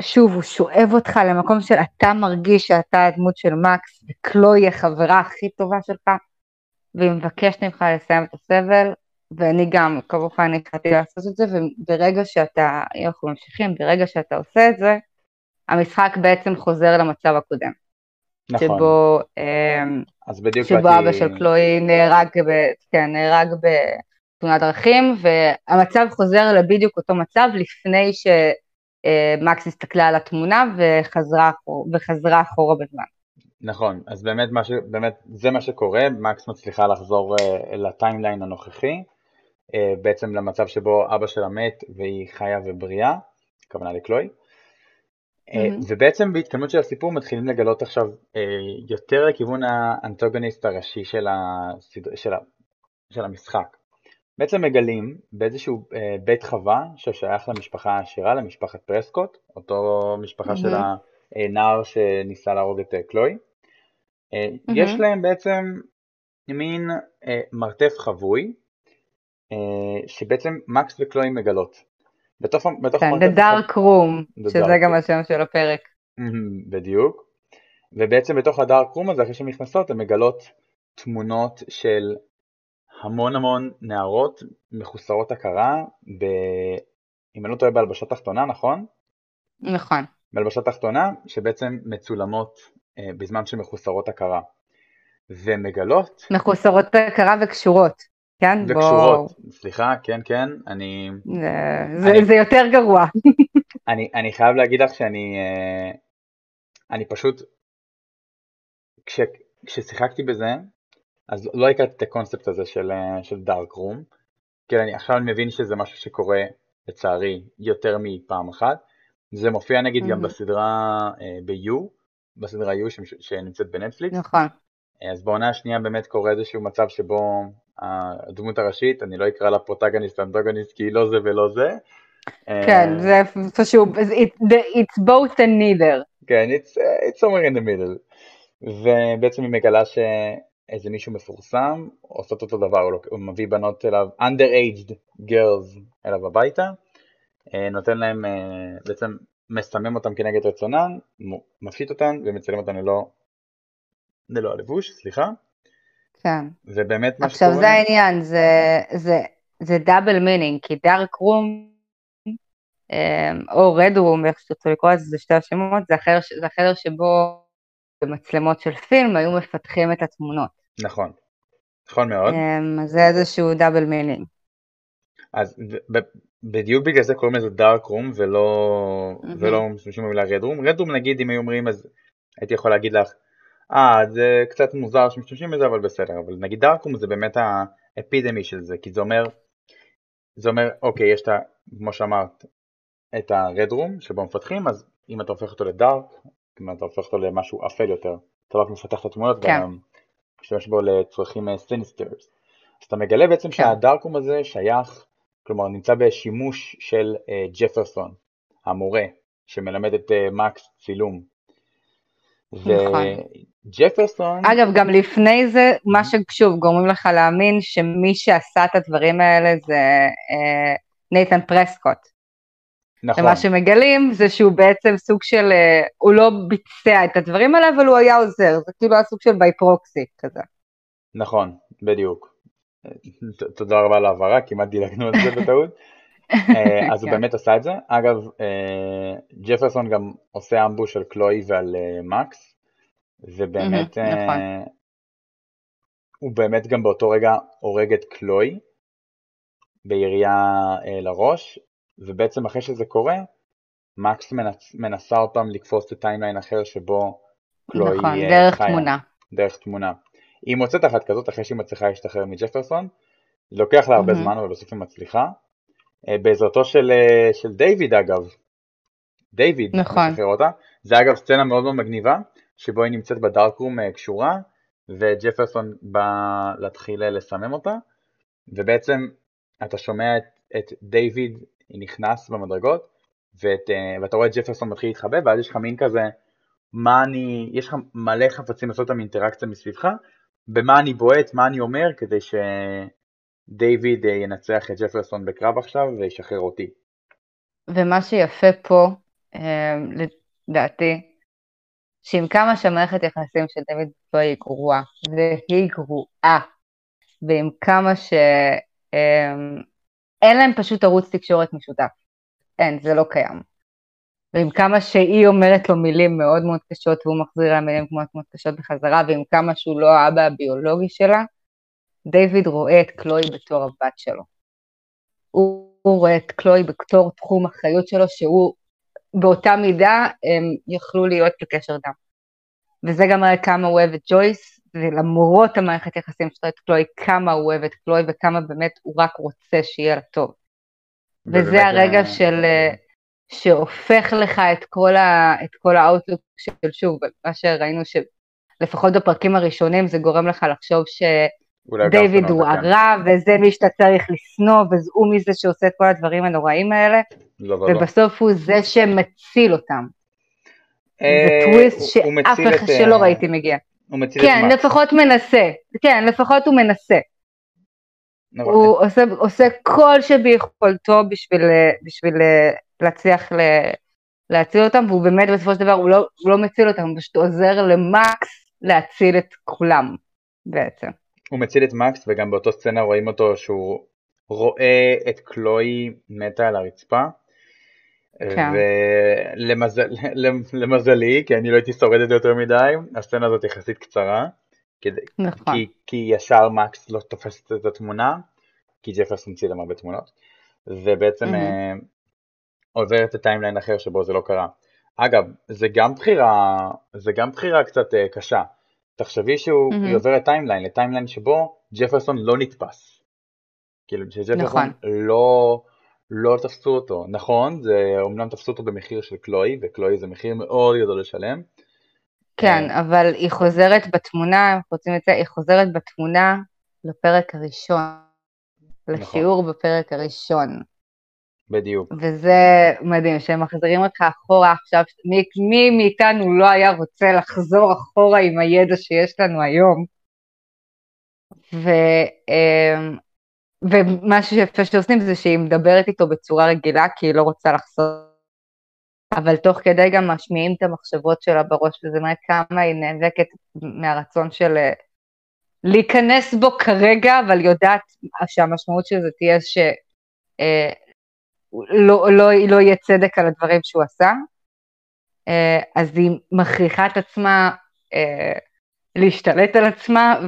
שוב, הוא שואב אותך למקום של אתה מרגיש שאתה הדמות של מקס, וקלוי החברה הכי טובה שלך, והיא מבקשת ממך לסיים את הסבל, ואני גם, כמובן, התחלתי לעשות את זה, וברגע שאתה, אנחנו ממשיכים, ברגע שאתה עושה את זה, המשחק בעצם חוזר למצב הקודם. נכון. שבו, אמ, אז בדיוק שבו באתי... אבא של קלוי נהרג, ב, כן, נהרג בתאונת דרכים, והמצב חוזר לבדיוק אותו מצב לפני שמקס הסתכלה על התמונה וחזרה, וחזרה אחורה בזמן. נכון, אז באמת, ש... באמת זה מה שקורה, מקס מצליחה לחזור uh, לטיימליין הנוכחי, בעצם למצב שבו אבא שלה מת והיא חיה ובריאה, הכוונה לקלוי. Mm-hmm. ובעצם בהתקדמות של הסיפור מתחילים לגלות עכשיו uh, יותר לכיוון האנטוגוניסט הראשי של, הסד... של, ה... של המשחק. בעצם מגלים באיזשהו בית חווה ששייך למשפחה העשירה, למשפחת פרסקוט, אותו משפחה mm-hmm. של הנער שניסה להרוג את קלוי. Mm-hmm. יש להם בעצם מין מרתף חבוי, שבעצם מקס וקלוי מגלות. בתוך, בתוך כן, The Dark Room, שזה גם השם של הפרק. בדיוק. ובעצם בתוך הדארק רום הזה, אחרי שהן נכנסות, הן מגלות תמונות של המון המון נערות מחוסרות הכרה, ב... אם אני לא טועה בהלבשה תחתונה, נכון? נכון. בהלבשה תחתונה, שבעצם מצולמות אה, בזמן שמחוסרות הכרה. ומגלות... מחוסרות הכרה וקשורות. כן, וקשורות, בוא... סליחה, כן, כן, אני... זה, אני... זה יותר גרוע. אני, אני חייב להגיד לך שאני אה, אני פשוט, כש, כששיחקתי בזה, אז לא הכרתי את הקונספט הזה של, אה, של דארק רום, כי אני עכשיו אני מבין שזה משהו שקורה לצערי יותר מפעם אחת, זה מופיע נגיד mm-hmm. גם בסדרה אה, ב-U, בסדרה U שנמצאת בנטפליקס. נכון. אז בעונה השנייה באמת קורה איזשהו מצב שבו הדמות הראשית, אני לא אקרא לה פרוטגניסט ואנטוגניסט כי היא לא זה ולא זה. כן, אה, זה פשוט, it's both and neither. כן, it's, it's somewhere in the middle. ובעצם היא מגלה שאיזה מישהו מפורסם עושות אותו דבר, הוא מביא בנות אליו, underaged girls אליו הביתה, אה, נותן להם, אה, בעצם מסמם אותם כנגד רצונן, מפשיט אותן ומצלם אותן ללא, ללא הלבוש, סליחה. כן. זה באמת מה עכשיו שקורה. זה העניין, זה, זה, זה double meaning, כי dark room, או red room, איך שתרצו לקרוא לזה, זה שתי השמות, זה החדר, זה החדר שבו במצלמות של פילם היו מפתחים את התמונות. נכון. נכון מאוד. אמ, אז זה איזשהו double meaning. אז בדיוק בגלל זה קוראים לזה dark room. ולא משתמשים במילה red room. red room נגיד אם היו אומרים אז הייתי יכול להגיד לך אה זה קצת מוזר שמשתמשים בזה אבל בסדר אבל נגיד dark room זה באמת ה epitome של זה כי זה אומר זה אומר אוקיי יש את ה... כמו שאמרת את ה red room שבו מפתחים אז אם אתה הופך אותו ל dark אם אתה הופך אותו למשהו אפל יותר אתה רק מפתח את התמונות כן. ומשתמש בו לצרכים סיניסטרס אז אתה מגלה בעצם כן. שהדארקום הזה שייך כלומר נמצא בשימוש של אה, ג'פרסון המורה שמלמד את אה, מקס צילום נכון. וג'פרסון אגב, גם לפני זה, מה ששוב גורמים לך להאמין שמי שעשה את הדברים האלה זה אה, נייתן פרסקוט. נכון ומה שמגלים זה שהוא בעצם סוג של, אה, הוא לא ביצע את הדברים האלה, אבל הוא היה עוזר, זה כאילו היה סוג של ביי פרוקסי כזה. נכון בדיוק תודה רבה על ההבהרה כמעט דילגנו על זה בטעות אז הוא כן. באמת עשה את זה. אגב, אה, ג'פרסון גם עושה אמבוש על קלוי ועל אה, מקס, ובאמת, נכון. אה, הוא באמת גם באותו רגע הורג את קלוי בירייה אה, לראש, ובעצם אחרי שזה קורה, מקס מנס, מנסה עוד פעם לקפוץ ל timeline אחר שבו קלוי נכון, אה, דרך חיה. תמונה. דרך תמונה. היא מוצאת אחת כזאת אחרי שהיא מצליחה להשתחרר מג'פרסון, לוקח לה הרבה מהמם. זמן אבל בסוף היא מצליחה. אה, בעזרתו של, אה, של דיוויד אגב, דיוויד נכון. משחרר אותה, זה אגב סצנה מאוד מאוד מגניבה, שבו היא נמצאת ב darkroom אה, קשורה, וג'פרסון בא להתחיל לסמם אותה, ובעצם אתה שומע את, את דיוויד נכנס במדרגות, ואת, ואתה רואה את ג'פרסון מתחיל להתחבא, ואז יש לך מין כזה, מה אני, יש לך מלא חפצים לעשות איתם אינטראקציה מסביבך, במה אני בועט, מה אני אומר, כדי שדיוויד אה, ינצח את ג'פרסון בקרב עכשיו וישחרר אותי. ומה שיפה פה, אה, לדעתי, שעם כמה שהמערכת יחסים של דוד קלוי היא גרועה, והיא גרועה, ועם כמה ש... אה, אין להם פשוט ערוץ תקשורת משותף. אין, זה לא קיים. ועם כמה שהיא אומרת לו מילים מאוד מאוד קשות והוא מחזיר לה מילים מאוד מאוד קשות בחזרה, ועם כמה שהוא לא האבא הביולוגי שלה, דיוויד רואה את קלוי בתור הבת שלו. הוא, הוא רואה את קלוי בתור תחום אחריות שלו, שהוא באותה מידה הם יכלו להיות בקשר דם. וזה גם מראה כמה הוא אוהב את ג'ויס, ולמרות המערכת יחסים שלו את קלוי, כמה הוא אוהב את קלוי וכמה באמת הוא רק רוצה שיהיה לה טוב. וזה הרגע אה, של, אה, שהופך לך את כל, ה, את כל האוטלוק של, שוב, מה שראינו שלפחות בפרקים הראשונים זה גורם לך לחשוב אולי שונא הוא אותה, כן. הרע, וזה מי שאתה צריך לשנוא, והוא מזה שעושה את כל הדברים הנוראים האלה, לא ולא. ובסוף הוא זה שמציל אותם. זה אה, טוויסט הוא- הוא שאף אחד את, שלא אה, ראיתי מגיע. הוא מציל כן, את מקס. לפחות מנסה. כן, לפחות הוא מנסה. נכון. הוא עושה, עושה כל שביכולתו בשביל, בשביל להצליח ל, להציל אותם, והוא באמת בסופו של דבר, הוא לא, הוא לא מציל אותם, הוא פשוט עוזר למקס להציל את כולם בעצם. הוא מציל את מקס וגם באותו סצנה רואים אותו שהוא רואה את קלוי מתה על הרצפה. כן. ולמזלי, כי אני לא הייתי שורד את זה יותר מדי, הסצנה הזאת יחסית קצרה, כדי- נכון. כי, כי ישר מקס לא תופס את התמונה, כי ג'פרסון צילם הרבה תמונות, ובעצם מהמם. אה, עובר את ה timeline אחר שבו זה לא קרה. אגב, זה גם בחירה, זה גם בחירה קצת אה, קשה. תחשבי שהוא מהמם. היא עוברת timeline, ל timeline שבו ג'פרסון לא נתפס. כאילו שג'פרסון נכון. לא, לא תפסו אותו. נכון, זה אומנם תפסו אותו במחיר של קלוי, וקלוי זה מחיר מאוד גדול לשלם. כן, אה, אבל היא חוזרת בתמונה, אנחנו רוצים את זה, היא חוזרת בתמונה לפרק הראשון, נכון. לשיעור בפרק הראשון. בדיוק. וזה מדהים, שהם מחזירים אותך אחורה עכשיו, מי, מי מאיתנו לא היה רוצה לחזור אחורה עם הידע שיש לנו היום. ו, אמ, ומה שיפה שעושים זה שהיא מדברת איתו בצורה רגילה, כי היא לא רוצה לחזור, אבל תוך כדי גם משמיעים את המחשבות שלה בראש, וזה מראה כמה היא נאבקת מהרצון של, להיכנס בו כרגע, אבל יודעת שהמשמעות של זה תהיה שלא אה, לא, לא, לא יהיה צדק על הדברים שהוא עשה, אה, אז היא מכריחה את עצמה אה, להשתלט על עצמה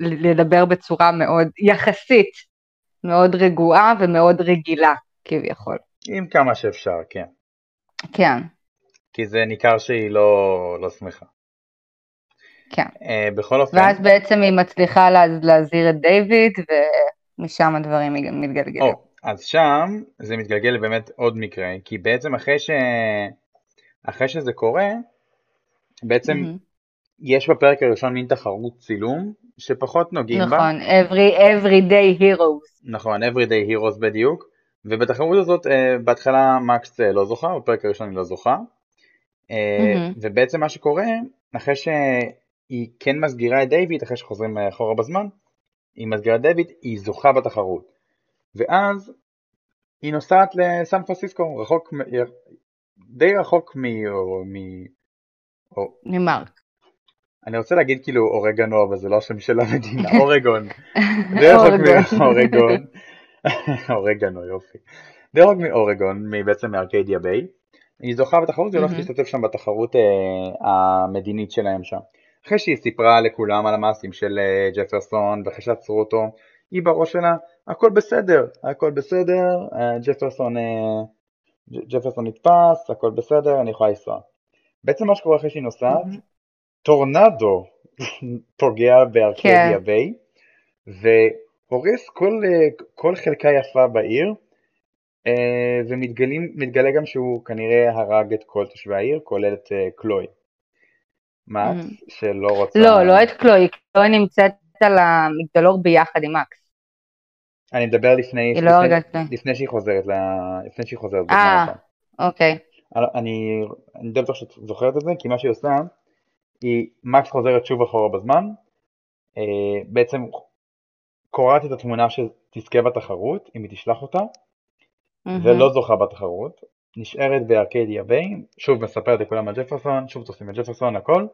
ולדבר בצורה מאוד, יחסית, מאוד רגועה ומאוד רגילה, כביכול. עם כמה שאפשר, כן. כן. כי זה ניכר שהיא לא, לא שמחה. כן. Uh, בכל אופן... ואז בעצם היא מצליחה לה, להזהיר את דיוויד, ומשם הדברים מתגלגלים. Oh, אז שם זה מתגלגל לבאמת עוד מקרה, כי בעצם אחרי, ש... אחרי שזה קורה, בעצם mm-hmm. יש בפרק הראשון מין תחרות צילום, שפחות נוגעים נכון, בה. נכון, every, everyday heroes. נכון, everyday heroes בדיוק. ובתחרות הזאת uh, בהתחלה מקס uh, לא זוכה, בפרק הראשון היא לא זוכה. Mm-hmm. ובעצם מה שקורה, אחרי שהיא כן מסגירה את דיוויד, אחרי שחוזרים אחורה בזמן, היא מסגירה את דיוויד, היא זוכה בתחרות. ואז היא נוסעת לסן פרנסיסקו, רחוק, די רחוק מ... מ... ממרק. אני רוצה להגיד כאילו אורגנו, אבל זה לא השם של המדינה, אורגון. די רחוק מאורגון. אורגנו, יופי. די רחוק מאורגון, בעצם מארקדיה ביי. היא זוכה בתחרות והולכת להשתתף שם בתחרות אה, המדינית שלהם שם. אחרי שהיא סיפרה לכולם על המעשים של אה, ג'פרסון ואחרי שעצרו אותו, היא בראש שלה, הכל בסדר, הכל בסדר, אה, ג'פרסון, ג'פרסון נתפס, הכל בסדר, אני יכולה לנסוע. בעצם מה שקורה אחרי שהיא נוסעת, טורנדו פוגע בארקדיה כן. ביי, והורס כל, כל חלקה יפה בעיר, ומתגלה גם שהוא כנראה הרג את כל תושבי העיר, כולל את קלוי. mm. שלא רוצה... לא, לא את קלוי, קלוי נמצאת על המגדלור ביחד עם מקס. אני מדבר לפני, לפני, לא לפני, לפני שהיא חוזרת, לפני שהיא חוזרת. אה, אוקיי. אני, אני די בטוח שאת זוכרת את זה, כי מה שהיא עושה, היא, מקס חוזרת שוב אחורה בזמן, אה, בעצם קורעת את התמונה שתזכה בתחרות, אם היא תשלח אותה, mm-hmm. ולא זוכה בתחרות, נשארת בארקדיה ביי, שוב מספרת לכולם על ג'פרסון, שוב תופסים את ג'פרסון, הכל,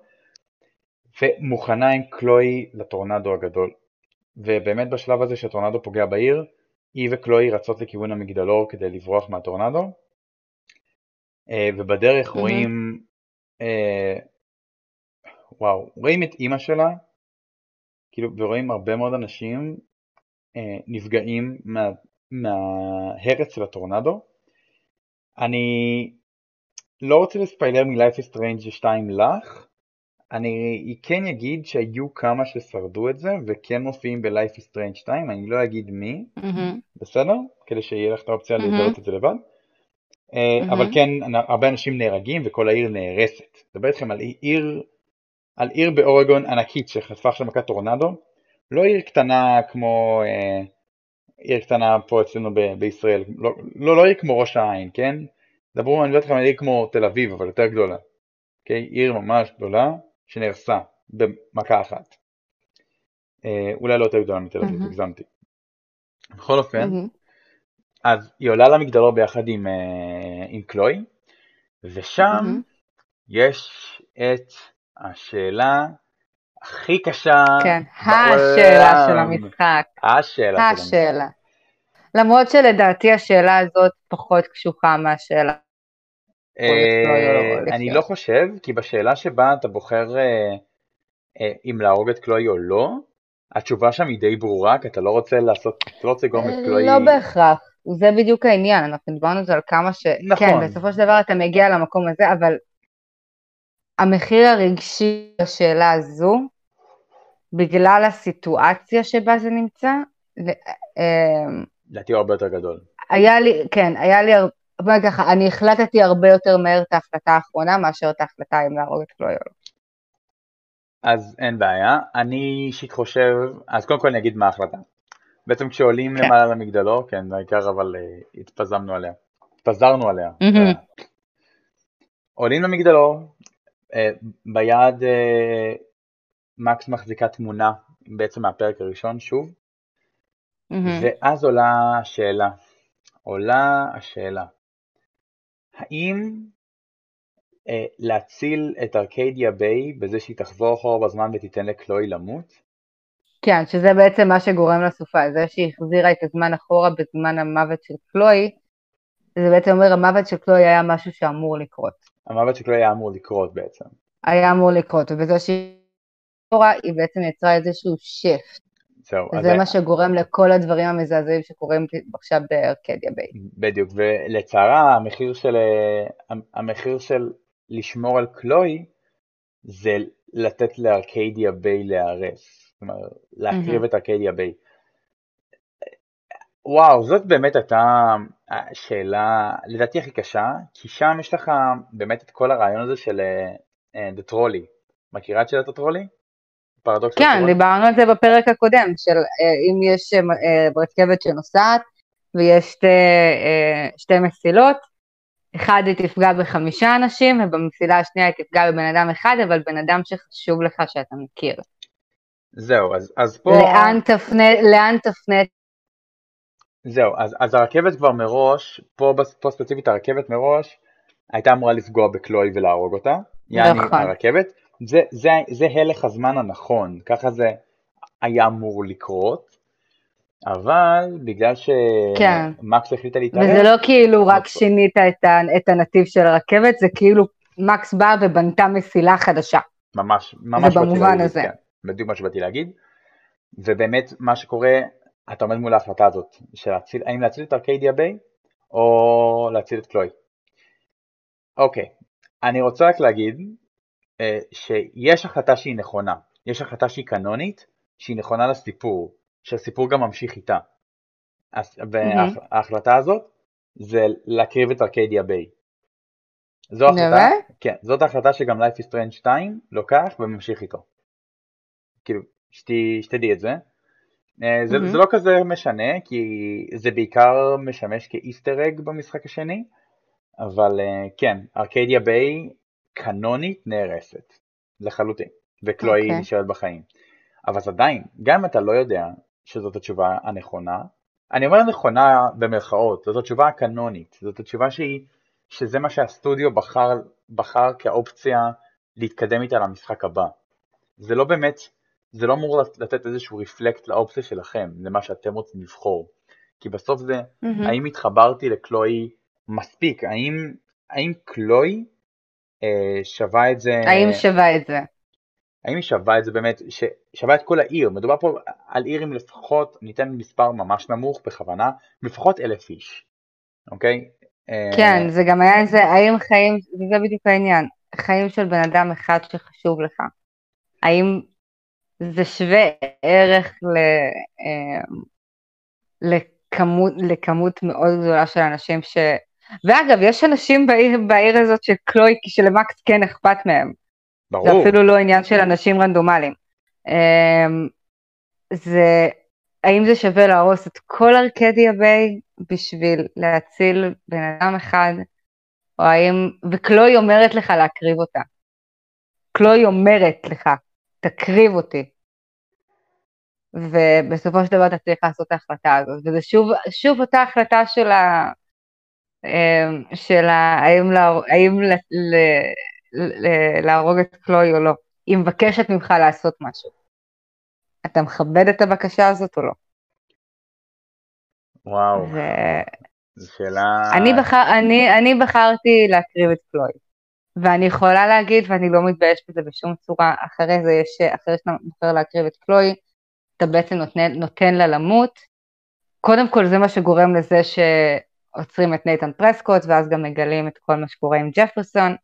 ומוכנה עם קלוי לטורנדו הגדול. ובאמת בשלב הזה שהטורנדו פוגע בעיר, היא וקלוי רצות לכיוון המגדלור כדי לברוח מהטורנדו, אה, ובדרך mm-hmm. רואים, אה, וואו, רואים את אימא שלה, כאילו, ורואים הרבה מאוד אנשים אה, נפגעים מה, מההרץ של הטורנדו, אני לא רוצה לספיילר מ-Life is Strange 2 לך, אני כן אגיד שהיו כמה ששרדו את זה וכן מופיעים ב-Life is Strange 2, אני לא אגיד מי, mm-hmm. בסדר? כדי שיהיה לך את האופציה mm-hmm. לזהות את זה לבד. Mm-hmm. אבל כן, הרבה אנשים נהרגים וכל העיר נהרסת. מדבר איתכם על עיר, על עיר באורגון ענקית שחטפה עכשיו מכת טורנדו, לא עיר קטנה כמו אה, עיר קטנה פה אצלנו ב- בישראל, לא, לא, לא עיר כמו ראש העין, כן? דברו, אני לא יודעת לכם על עיר כמו תל אביב, אבל יותר גדולה. אוקיי? עיר ממש גדולה שנהרסה במכה אחת. אה, אולי לא יותר גדולה מתל אביב. הגזמתי. בכל אופן. אז היא עולה למגדלו ביחד עם, אה, עם קלוי, ושם. יש את השאלה הכי קשה כן, השאלה של המשחק. השאלה. השאלה. למרות שלדעתי השאלה הזאת פחות קשוחה מהשאלה. אה, אני לא חושב, כי בשאלה שבה אתה בוחר אה, אה, אם להרוג את קלוי או לא, התשובה שם היא די ברורה, כי אתה לא רוצה לעשות, אתה לא רוצה לגרום את קלוי... לא בהכרח, זה בדיוק העניין, אנחנו דיברנו על זה על כמה ש... נכון. כן, בסופו של דבר אתה מגיע למקום הזה, אבל המחיר הרגשי לשאלה הזו, בגלל הסיטואציה שבה זה נמצא, לדעתי הוא הרבה יותר גדול. היה לי, כן, היה לי, בוא נגיד ככה, אני החלטתי הרבה יותר מהר את ההחלטה האחרונה מאשר את ההחלטה אם להרוג את קלוי או לא. אז אין בעיה, אני אישית חושב, אז קודם כל אני אגיד מה ההחלטה. בעצם כשעולים כן. למעלה למגדלו, כן, העיקר אבל uh, התפזמנו עליה, התפזרנו עליה. Mm-hmm. עולים למגדלו, uh, ביד uh, מקס מחזיקה תמונה בעצם מהפרק הראשון שוב, mm-hmm. ואז עולה השאלה, עולה השאלה, האם אה, להציל את ארקדיה ביי בזה שהיא תחזור אחורה בזמן ותיתן לקלוי למות? כן, שזה בעצם מה שגורם לסופה, זה שהיא החזירה את הזמן אחורה בזמן המוות של קלוי, זה בעצם אומר המוות של קלוי היה משהו שאמור לקרות. המוות של קלוי היה אמור לקרות בעצם. היה אמור לקרות, ובזה שהיא אחורה, היא בעצם יצרה איזשהו shift. זהו. וזה מה שגורם לכל הדברים המזעזעים שקורים עכשיו בארקדיה ביי. בדיוק, ולצערה המחיר של, המחיר של לשמור על קלוי זה לתת לארקדיה ביי להיהרס. זאת אומרת, להקריב את ארקדיה ביי. וואו, זאת באמת הייתה שאלה, לדעתי הכי קשה, כי שם יש לך באמת את כל הרעיון הזה של דה uh, טרולי. מכירה את שאלת הטרולי? פרדוקס כן, הטרולי? דיברנו על זה בפרק הקודם, של uh, אם יש uh, רכבת שנוסעת ויש שתי, uh, שתי מסילות, אחד היא תפגע בחמישה אנשים ובמסילה השנייה היא תפגע בבן אדם אחד, אבל בן אדם שחשוב לך שאתה מכיר. זהו, אז, אז פה... לאן תפנה, לאן תפנה? זהו, אז, אז הרכבת כבר מראש, פה, פה ספציפית הרכבת מראש, הייתה אמורה לפגוע בקלוי ולהרוג אותה. יעני נכון. הרכבת. זה, זה, זה הלך הזמן הנכון, ככה זה היה אמור לקרות. אבל בגלל שמקס כן. החליטה להתערב... וזה לא כאילו רק שינית את, ה, את הנתיב של הרכבת, זה כאילו מקס באה ובנתה מסילה חדשה. ממש, ממש. זה במובן הזה. כן. בדיוק מה שבאתי להגיד. ובאמת מה שקורה, אתה עומד מול ההחלטה הזאת, של להציל, האם להציל את ארקיידיה ביי או להציל את קלוי. אוקיי, אני רוצה רק להגיד שיש החלטה שהיא נכונה, יש החלטה שהיא קנונית, שהיא נכונה לסיפור, שהסיפור גם ממשיך איתה. וההחלטה הזאת זה להקריב את ארקיידיה ביי. זו החלטה, כן, זאת ההחלטה שגם Life is Strange 2 לוקח וממשיך איתו. כאילו, שתדעי את זה. Mm-hmm. זה, זה לא כזה משנה, כי זה בעיקר משמש כאיסטר אג במשחק השני, אבל אה, כן, ארקדיה ביי קנונית נהרסת, לחלוטין, וקלואי okay. אוקיי. נשארת בחיים. אבל עדיין, גם אם אתה לא יודע שזאת התשובה הנכונה, אני אומר נכונה במרכאות, זאת התשובה הקנונית, זאת התשובה שהיא, שזה מה שהסטודיו בחר, בחר כאופציה להתקדם איתה למשחק הבא. זה לא באמת זה לא אמור לתת איזשהו רפלקט לאופציה שלכם, למה שאתם רוצים לבחור. כי בסוף זה, mm-hmm. האם התחברתי לקלוי מספיק, האם, האם קלוי אה, שווה את זה... האם שווה את זה? האם היא שווה את זה באמת, ש, שווה את כל העיר, מדובר פה על עיר עם לפחות, ניתן מספר ממש נמוך בכוונה, לפחות אלף איש, אוקיי? אה, כן, זה גם היה איזה, האם חיים, זה בדיוק העניין, חיים של בן אדם אחד שחשוב לך, האם זה שווה ערך ל, אה, לכמות, לכמות מאוד גדולה של אנשים ש... ואגב, יש אנשים בעיר, בעיר הזאת של קלוי, שלמקס כן אכפת מהם. ברור. זה אפילו לא עניין של אנשים רנדומליים. אה, זה, האם זה שווה להרוס את כל ארקדיה ביי בשביל להציל בן אדם אחד, או האם, וקלוי אומרת לך להקריב אותה. קלוי אומרת לך, תקריב אותי. ובסופו של דבר אתה צריך לעשות את ההחלטה הזאת, וזה שוב, שוב אותה החלטה של ה... אמ, של. האם, לה... האם ל... ל... ל... להרוג את קלוי או לא. היא מבקשת ממך לעשות משהו. אתה מכבד את הבקשה הזאת או לא? וואו, ו... זו שאלה... אני, בחר... אני, אני בחרתי להקריב את קלוי. ואני יכולה להגיד, ואני לא מתביישת בזה בשום צורה, אחרי זה יש, אחרי שאתה בוחר להקריב את קלוי, אתה בעצם נותן, נותן לה למות. קודם כל זה מה שגורם לזה שעוצרים את נייתן פרסקוט, ואז גם מגלים את כל מה שקורה עם ג'פרסון,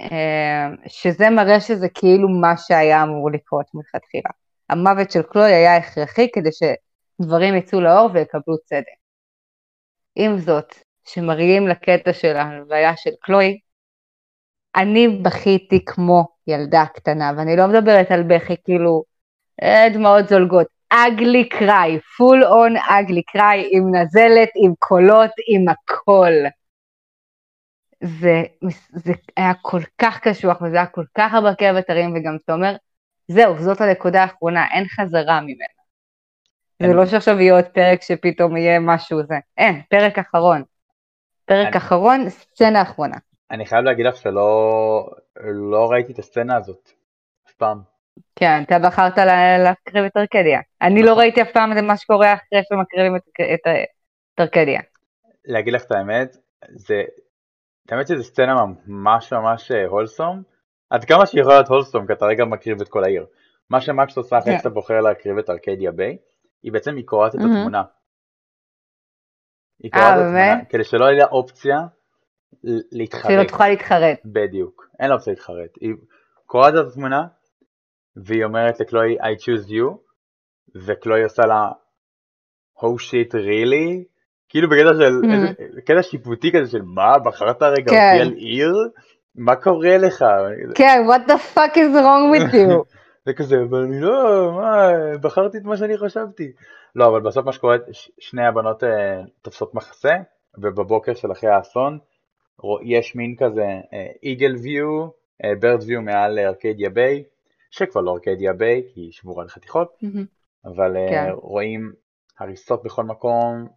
אה, שזה מראה שזה כאילו מה שהיה אמור לקרות מלכתחילה. המוות של קלוי היה הכרחי כדי שדברים יצאו לאור ויקבלו צדק. עם זאת, שמראים לקטע של ההלוויה של קלוי, אני בכיתי כמו ילדה קטנה, ואני לא מדברת על בכי כאילו אה, דמעות זולגות, אגלי קריי, פול און אגלי קריי, עם נזלת, עם קולות, עם הכל. זה, זה היה כל כך קשוח וזה היה כל כך הרבה כאב הרים וגם אתה אומר, זהו, זאת הנקודה האחרונה, אין חזרה ממנה. זה לא שעכשיו יהיה עוד פרק שפתאום יהיה משהו זה, אין, פרק אחרון. פרק אני... אחרון, סצנה אחרונה. אני חייב להגיד לך שלא לא ראיתי את הסצנה הזאת, אף פעם. כן, אתה בחרת להקריב את ארקדיה. אני לא ראיתי אף פעם את מה שקורה אחרי שמקריבים את ארקדיה. להגיד לך את האמת, זה, את האמת שזו סצנה ממש ממש הולסום. עד כמה שהיא יכולה להיות הולסום, כי אתה רגע מקריב את כל העיר. מה שמקס עושה אחרי שאתה בוחר להקריב את ארקדיה ביי, היא בעצם היא קוראת את התמונה. היא קוראת את התמונה, כדי שלא יהיה לה אופציה להתחרט. שלא תוכל להתחרט. בדיוק, אין לה אופציה להתחרט. היא קוראת את התמונה, והיא אומרת לקלוי I choose you, וקלוי עושה לה Oh shit really? כאילו בקטע של, mm-hmm. קטע שיפוטי כזה של מה, בחרת רגע כן. אותי על עיר? מה קורה לך? כן, what the fuck is wrong with you? זה כזה, אבל אני לא, מה, בחרתי את מה שאני חשבתי. לא, אבל בסוף מה שקורה, שני הבנות אה, תופסות מחסה, ובבוקר של אחרי האסון, יש מין כזה איגל ויו, ברד ויו מעל ארקדיה ביי, שכבר לא ארקדיה ביי, כי היא שבורה לחתיכות, mm-hmm. אבל אה, כן. רואים הריסות בכל מקום,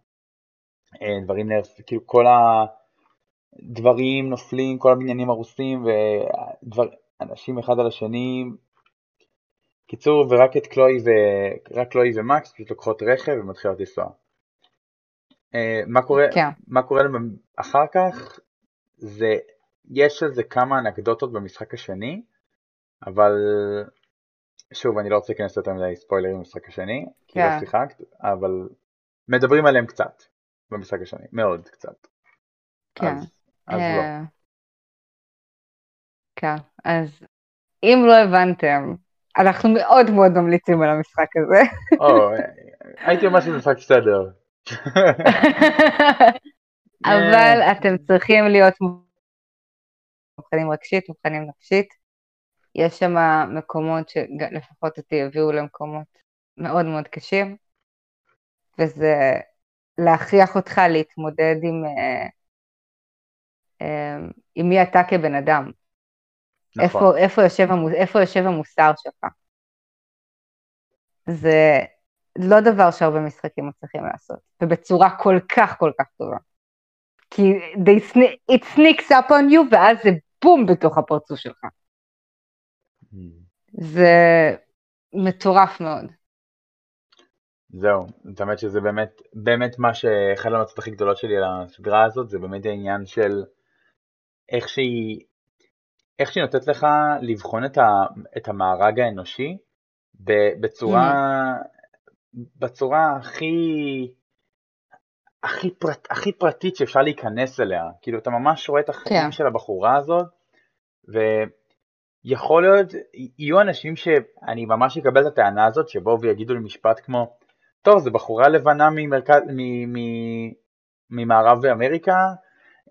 אה, דברים כאילו כל הדברים נופלים, כל הבניינים הרוסים, ואנשים אחד על השני. קיצור, ורק את קלוי, ו... רק קלוי ומקס פשוט לוקחות רכב ומתחילות לנסוע. אה, מה קורה, כן. מה קורה להם אחר כך? זה, יש על זה כמה אנקדוטות במשחק השני, אבל שוב, אני לא רוצה להיכנס יותר מדי ספוילרים במשחק השני, כי לא כן. לא שיחקת, אבל מדברים עליהם קצת במשחק השני, מאוד קצת. כן. אז, אז לא. אה, כן, אז אם לא הבנתם, אנחנו מאוד מאוד ממליצים על המשחק הזה. או, הייתי אומר שזה משחק סדר. אבל אתם צריכים להיות מוכנים רגשית, מוכנים נפשית. יש שם מקומות שלפחות אותי הביאו למקומות מאוד מאוד קשים, וזה להכריח אותך להתמודד עם, אה, אה, עם מי אתה כבן אדם. נכון. איפה, איפה, יושב איפה יושב המוסר שלך. זה לא דבר שהרבה משחקים מצליחים לעשות, ובצורה כל כך כל כך טובה. כי they, it sneaks up on you ואז זה בום בתוך הפרצוף שלך. זה מטורף מאוד. זהו, זאת אומרת שזה באמת, באמת מה שאחד המצות הכי גדולות שלי על הסדרה הזאת, זה באמת העניין של איך שהיא, איך שהיא נותנת לך לבחון את, ה, את המארג האנושי בצורה, mm. בצורה הכי, הכי, פרט, הכי פרטית שאפשר להיכנס אליה, כאילו אתה ממש רואה את החיים כן. של הבחורה הזאת, ויכול להיות, יהיו אנשים שאני ממש אקבל את הטענה הזאת, שבואו ויגידו לי משפט כמו, טוב, זו בחורה לבנה ממרכז, מ, מ, ממערב אמריקה,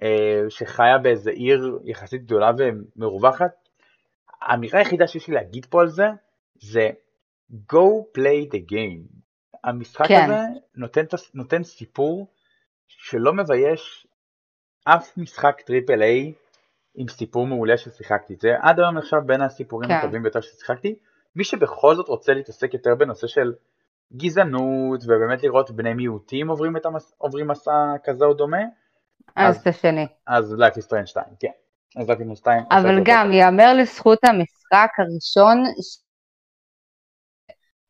אה, שחיה באיזה עיר יחסית גדולה ומרווחת. האמירה היחידה שיש לי להגיד פה על זה, זה go play the game. המשחק כן. הזה נותן, נותן סיפור שלא מבייש אף משחק triple A עם סיפור מעולה ששיחקתי. זה עד היום נחשב בין הסיפורים כן. הטובים ביותר ששיחקתי. מי שבכל זאת רוצה להתעסק יותר בנושא של גזענות ובאמת לראות בני מיעוטים עוברים, המס... עוברים מסע כזה או דומה, אז את השני. אז Life is Strange 2, כן. אז Life is 2. אבל גם ייאמר לזכות המשחק הראשון,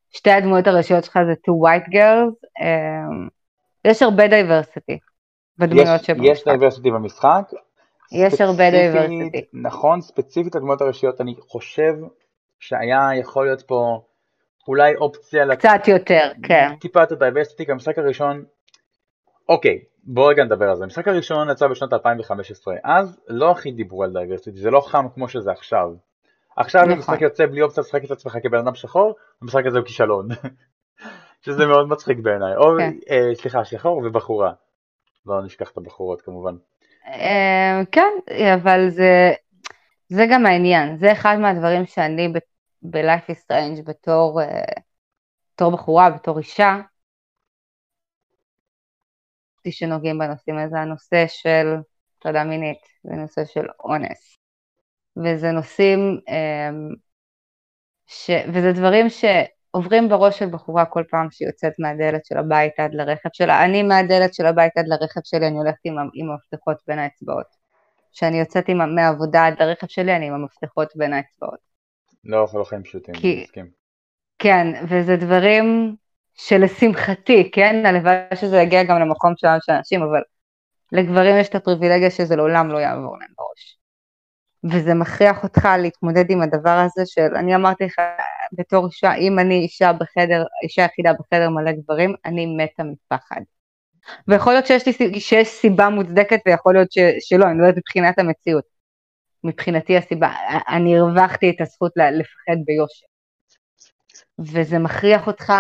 שתי הדמויות הראשיות שלך זה two white girls, um, יש הרבה diversity בדמויות שבמשחק. יש diversity במשחק. יש הרבה diversity. נכון, ספציפית הדמויות הראשיות אני חושב שהיה יכול להיות פה אולי אופציה... קצת יותר, כן. טיפה יותר diversity, המשחק הראשון, אוקיי, בוא רגע נדבר על זה. המשחק הראשון יצא בשנת 2015, אז לא הכי דיברו על diversity, זה לא חם כמו שזה עכשיו. עכשיו נכון. המשחק יוצא בלי אופציה לשחק את עצמך כבן אדם שחור, המשחק הזה הוא כישלון. שזה מאוד מצחיק בעיניי. או, כן. אה, סליחה, שחור ובחורה. לא נשכח את הבחורות כמובן. אה, כן, אבל זה, זה גם העניין. זה אחד מהדברים שאני ב-Life is Strange בתור, אה, בתור בחורה, בתור אישה, שנוגעים בנושאים הזה, הנושא של הטרדה מינית, זה נושא של אונס. וזה נושאים, אמ, ש... וזה דברים שעוברים בראש של בחורה כל פעם שהיא יוצאת מהדלת של הבית עד לרכב שלה. אני מהדלת של הבית עד לרכב שלי, אני הולכת עם, עם המפתחות בין האצבעות. כשאני יוצאת עם, מהעבודה עד לרכב שלי, אני עם המפתחות בין האצבעות. לא, לא חיים פשוטים, כי- אני מסכים. כן, וזה דברים שלשמחתי, כן, הלוואי שזה יגיע גם למקום שלנו של אנשים, אבל לגברים יש את הפריבילגיה שזה לעולם לא יעבור להם בראש. וזה מכריח אותך להתמודד עם הדבר הזה של, אני אמרתי לך, בתור אישה, אם אני אישה בחדר, אישה יחידה בחדר מלא גברים, אני מתה מפחד. ויכול להיות שיש, לי, שיש סיבה מוצדקת ויכול להיות ש, שלא, אני לא יודעת מבחינת המציאות. מבחינתי הסיבה, אני הרווחתי את הזכות לפחד ביושר. וזה מכריח אותך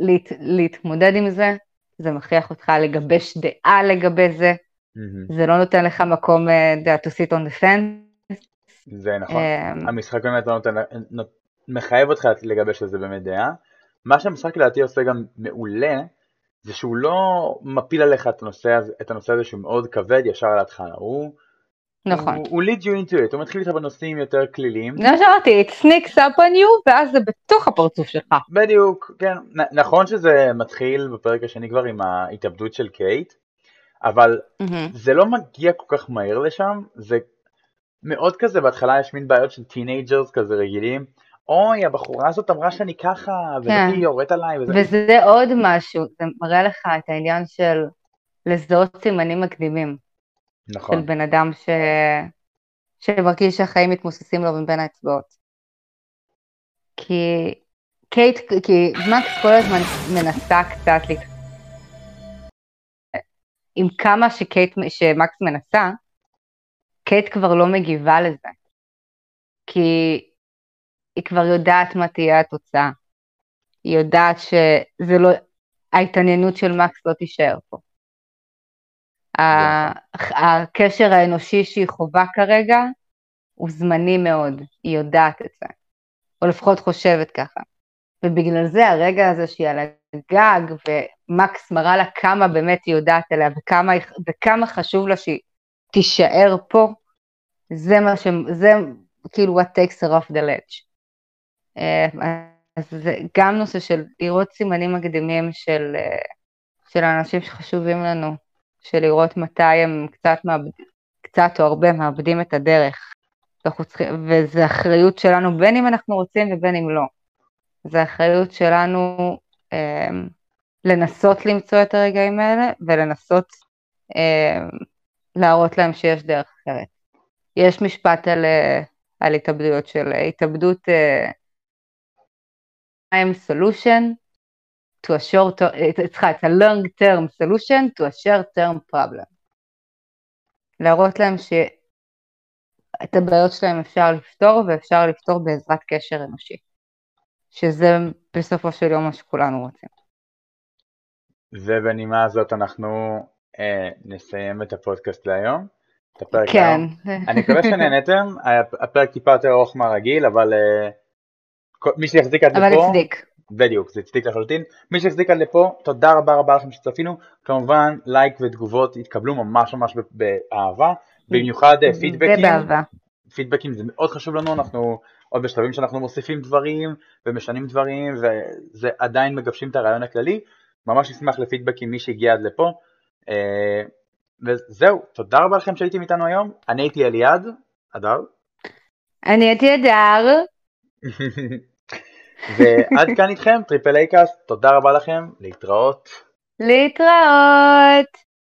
להת, להתמודד עם זה, זה מכריח אותך לגבש דעה לגבי זה, מהמם. זה לא נותן לך מקום יודע, to sit on the fence. זה נכון. אמ, המשחק באמת לא נותן, נות- מחייב אותך לגבש על זה באמת דעה. מה שהמשחק לדעתי עושה גם מעולה, זה שהוא לא מפיל עליך את הנושא הזה, את הנושא הזה שהוא מאוד כבד ישר על ההתחלה. הוא, נכון. הוא, הוא lead you into it, הוא מתחיל איתך בנושאים יותר קלילים. זה מה שאמרתי, it sneaks up on you, ואז זה בתוך הפרצוף שלך. בדיוק, כן. נ- נכון שזה מתחיל בפרק השני כבר עם ההתאבדות של קייט, אבל מהמם. זה לא מגיע כל כך מהר לשם, זה מאוד כזה, בהתחלה יש מין בעיות של teenagers כזה רגילים, אוי, הבחורה הזאת אמרה שאני ככה, כן. והיא יורדת עליי, וזה... וזה עוד משהו, זה מראה לך את העניין של לזהות סימנים מקדימים, של נכון, בן אדם ש... שמרגיש שהחיים מתמוססים לו מבין האצבעות. כי קייט, כי מקס כל הזמן מנסה קצת להת... עם כמה שקייט, שמקס מנסה, קייט כבר לא מגיבה לזה. כי היא כבר יודעת מה תהיה התוצאה. היא יודעת שזה לא, ההתעניינות של מקס לא תישאר פה. הקשר האנושי שהיא חווה כרגע הוא זמני מאוד, היא יודעת את זה, או לפחות חושבת ככה. ובגלל זה הרגע הזה שהיא על הגג, ומקס מראה לה כמה באמת היא יודעת עליה, וכמה, וכמה חשוב לה שהיא תישאר פה, זה מה ש... זה כאילו what takes her off the ledge. אה, אז זה גם נושא של לראות סימנים מקדימים של, אה, של האנשים שחשובים לנו, של לראות מתי הם קצת, מאבד, קצת או הרבה מאבדים את הדרך. וזה אחריות שלנו בין אם אנחנו רוצים ובין אם לא. זה אחריות שלנו אה, לנסות למצוא את הרגעים האלה ולנסות אה, להראות להם שיש דרך אחרת. יש משפט על, אה, על התאבדויות של התאבדות אה, time solution to a short term, סליחה, it's a long term solution to a short term problem. להראות להם שאת הבעיות שלהם אפשר לפתור ואפשר לפתור בעזרת קשר אנושי. שזה בסופו של יום מה שכולנו רוצים. ובנימה הזאת אנחנו אה, נסיים את הפודקאסט להיום. את הפרק כן. להיום. אני מקווה שנהנתם, הפרק טיפה יותר ארוך מהרגיל, אבל אה, מי שיחזיק עד אבל לפה, הצדיק. בדיוק, זה הצדיק לחלוטין. מי שהחזיק עד לפה, תודה רבה רבה לכם שצפינו. כמובן, לייק ותגובות התקבלו ממש ממש באהבה, במיוחד אה, פידבקים. זה באהבה. פידבקים זה מאוד חשוב לנו, אנחנו עוד בשלבים שאנחנו מוסיפים דברים ומשנים דברים, וזה עדיין מגבשים את הרעיון הכללי. ממש נשמח לפידבקים מי שהגיע עד לפה. אה, וזהו, תודה רבה לכם שהייתם איתנו היום. אני הייתי אליעד, אדר. אני הייתי אדר. ועד כאן איתכם, Triple A Cast, תודה רבה לכם, להתראות. להתראות.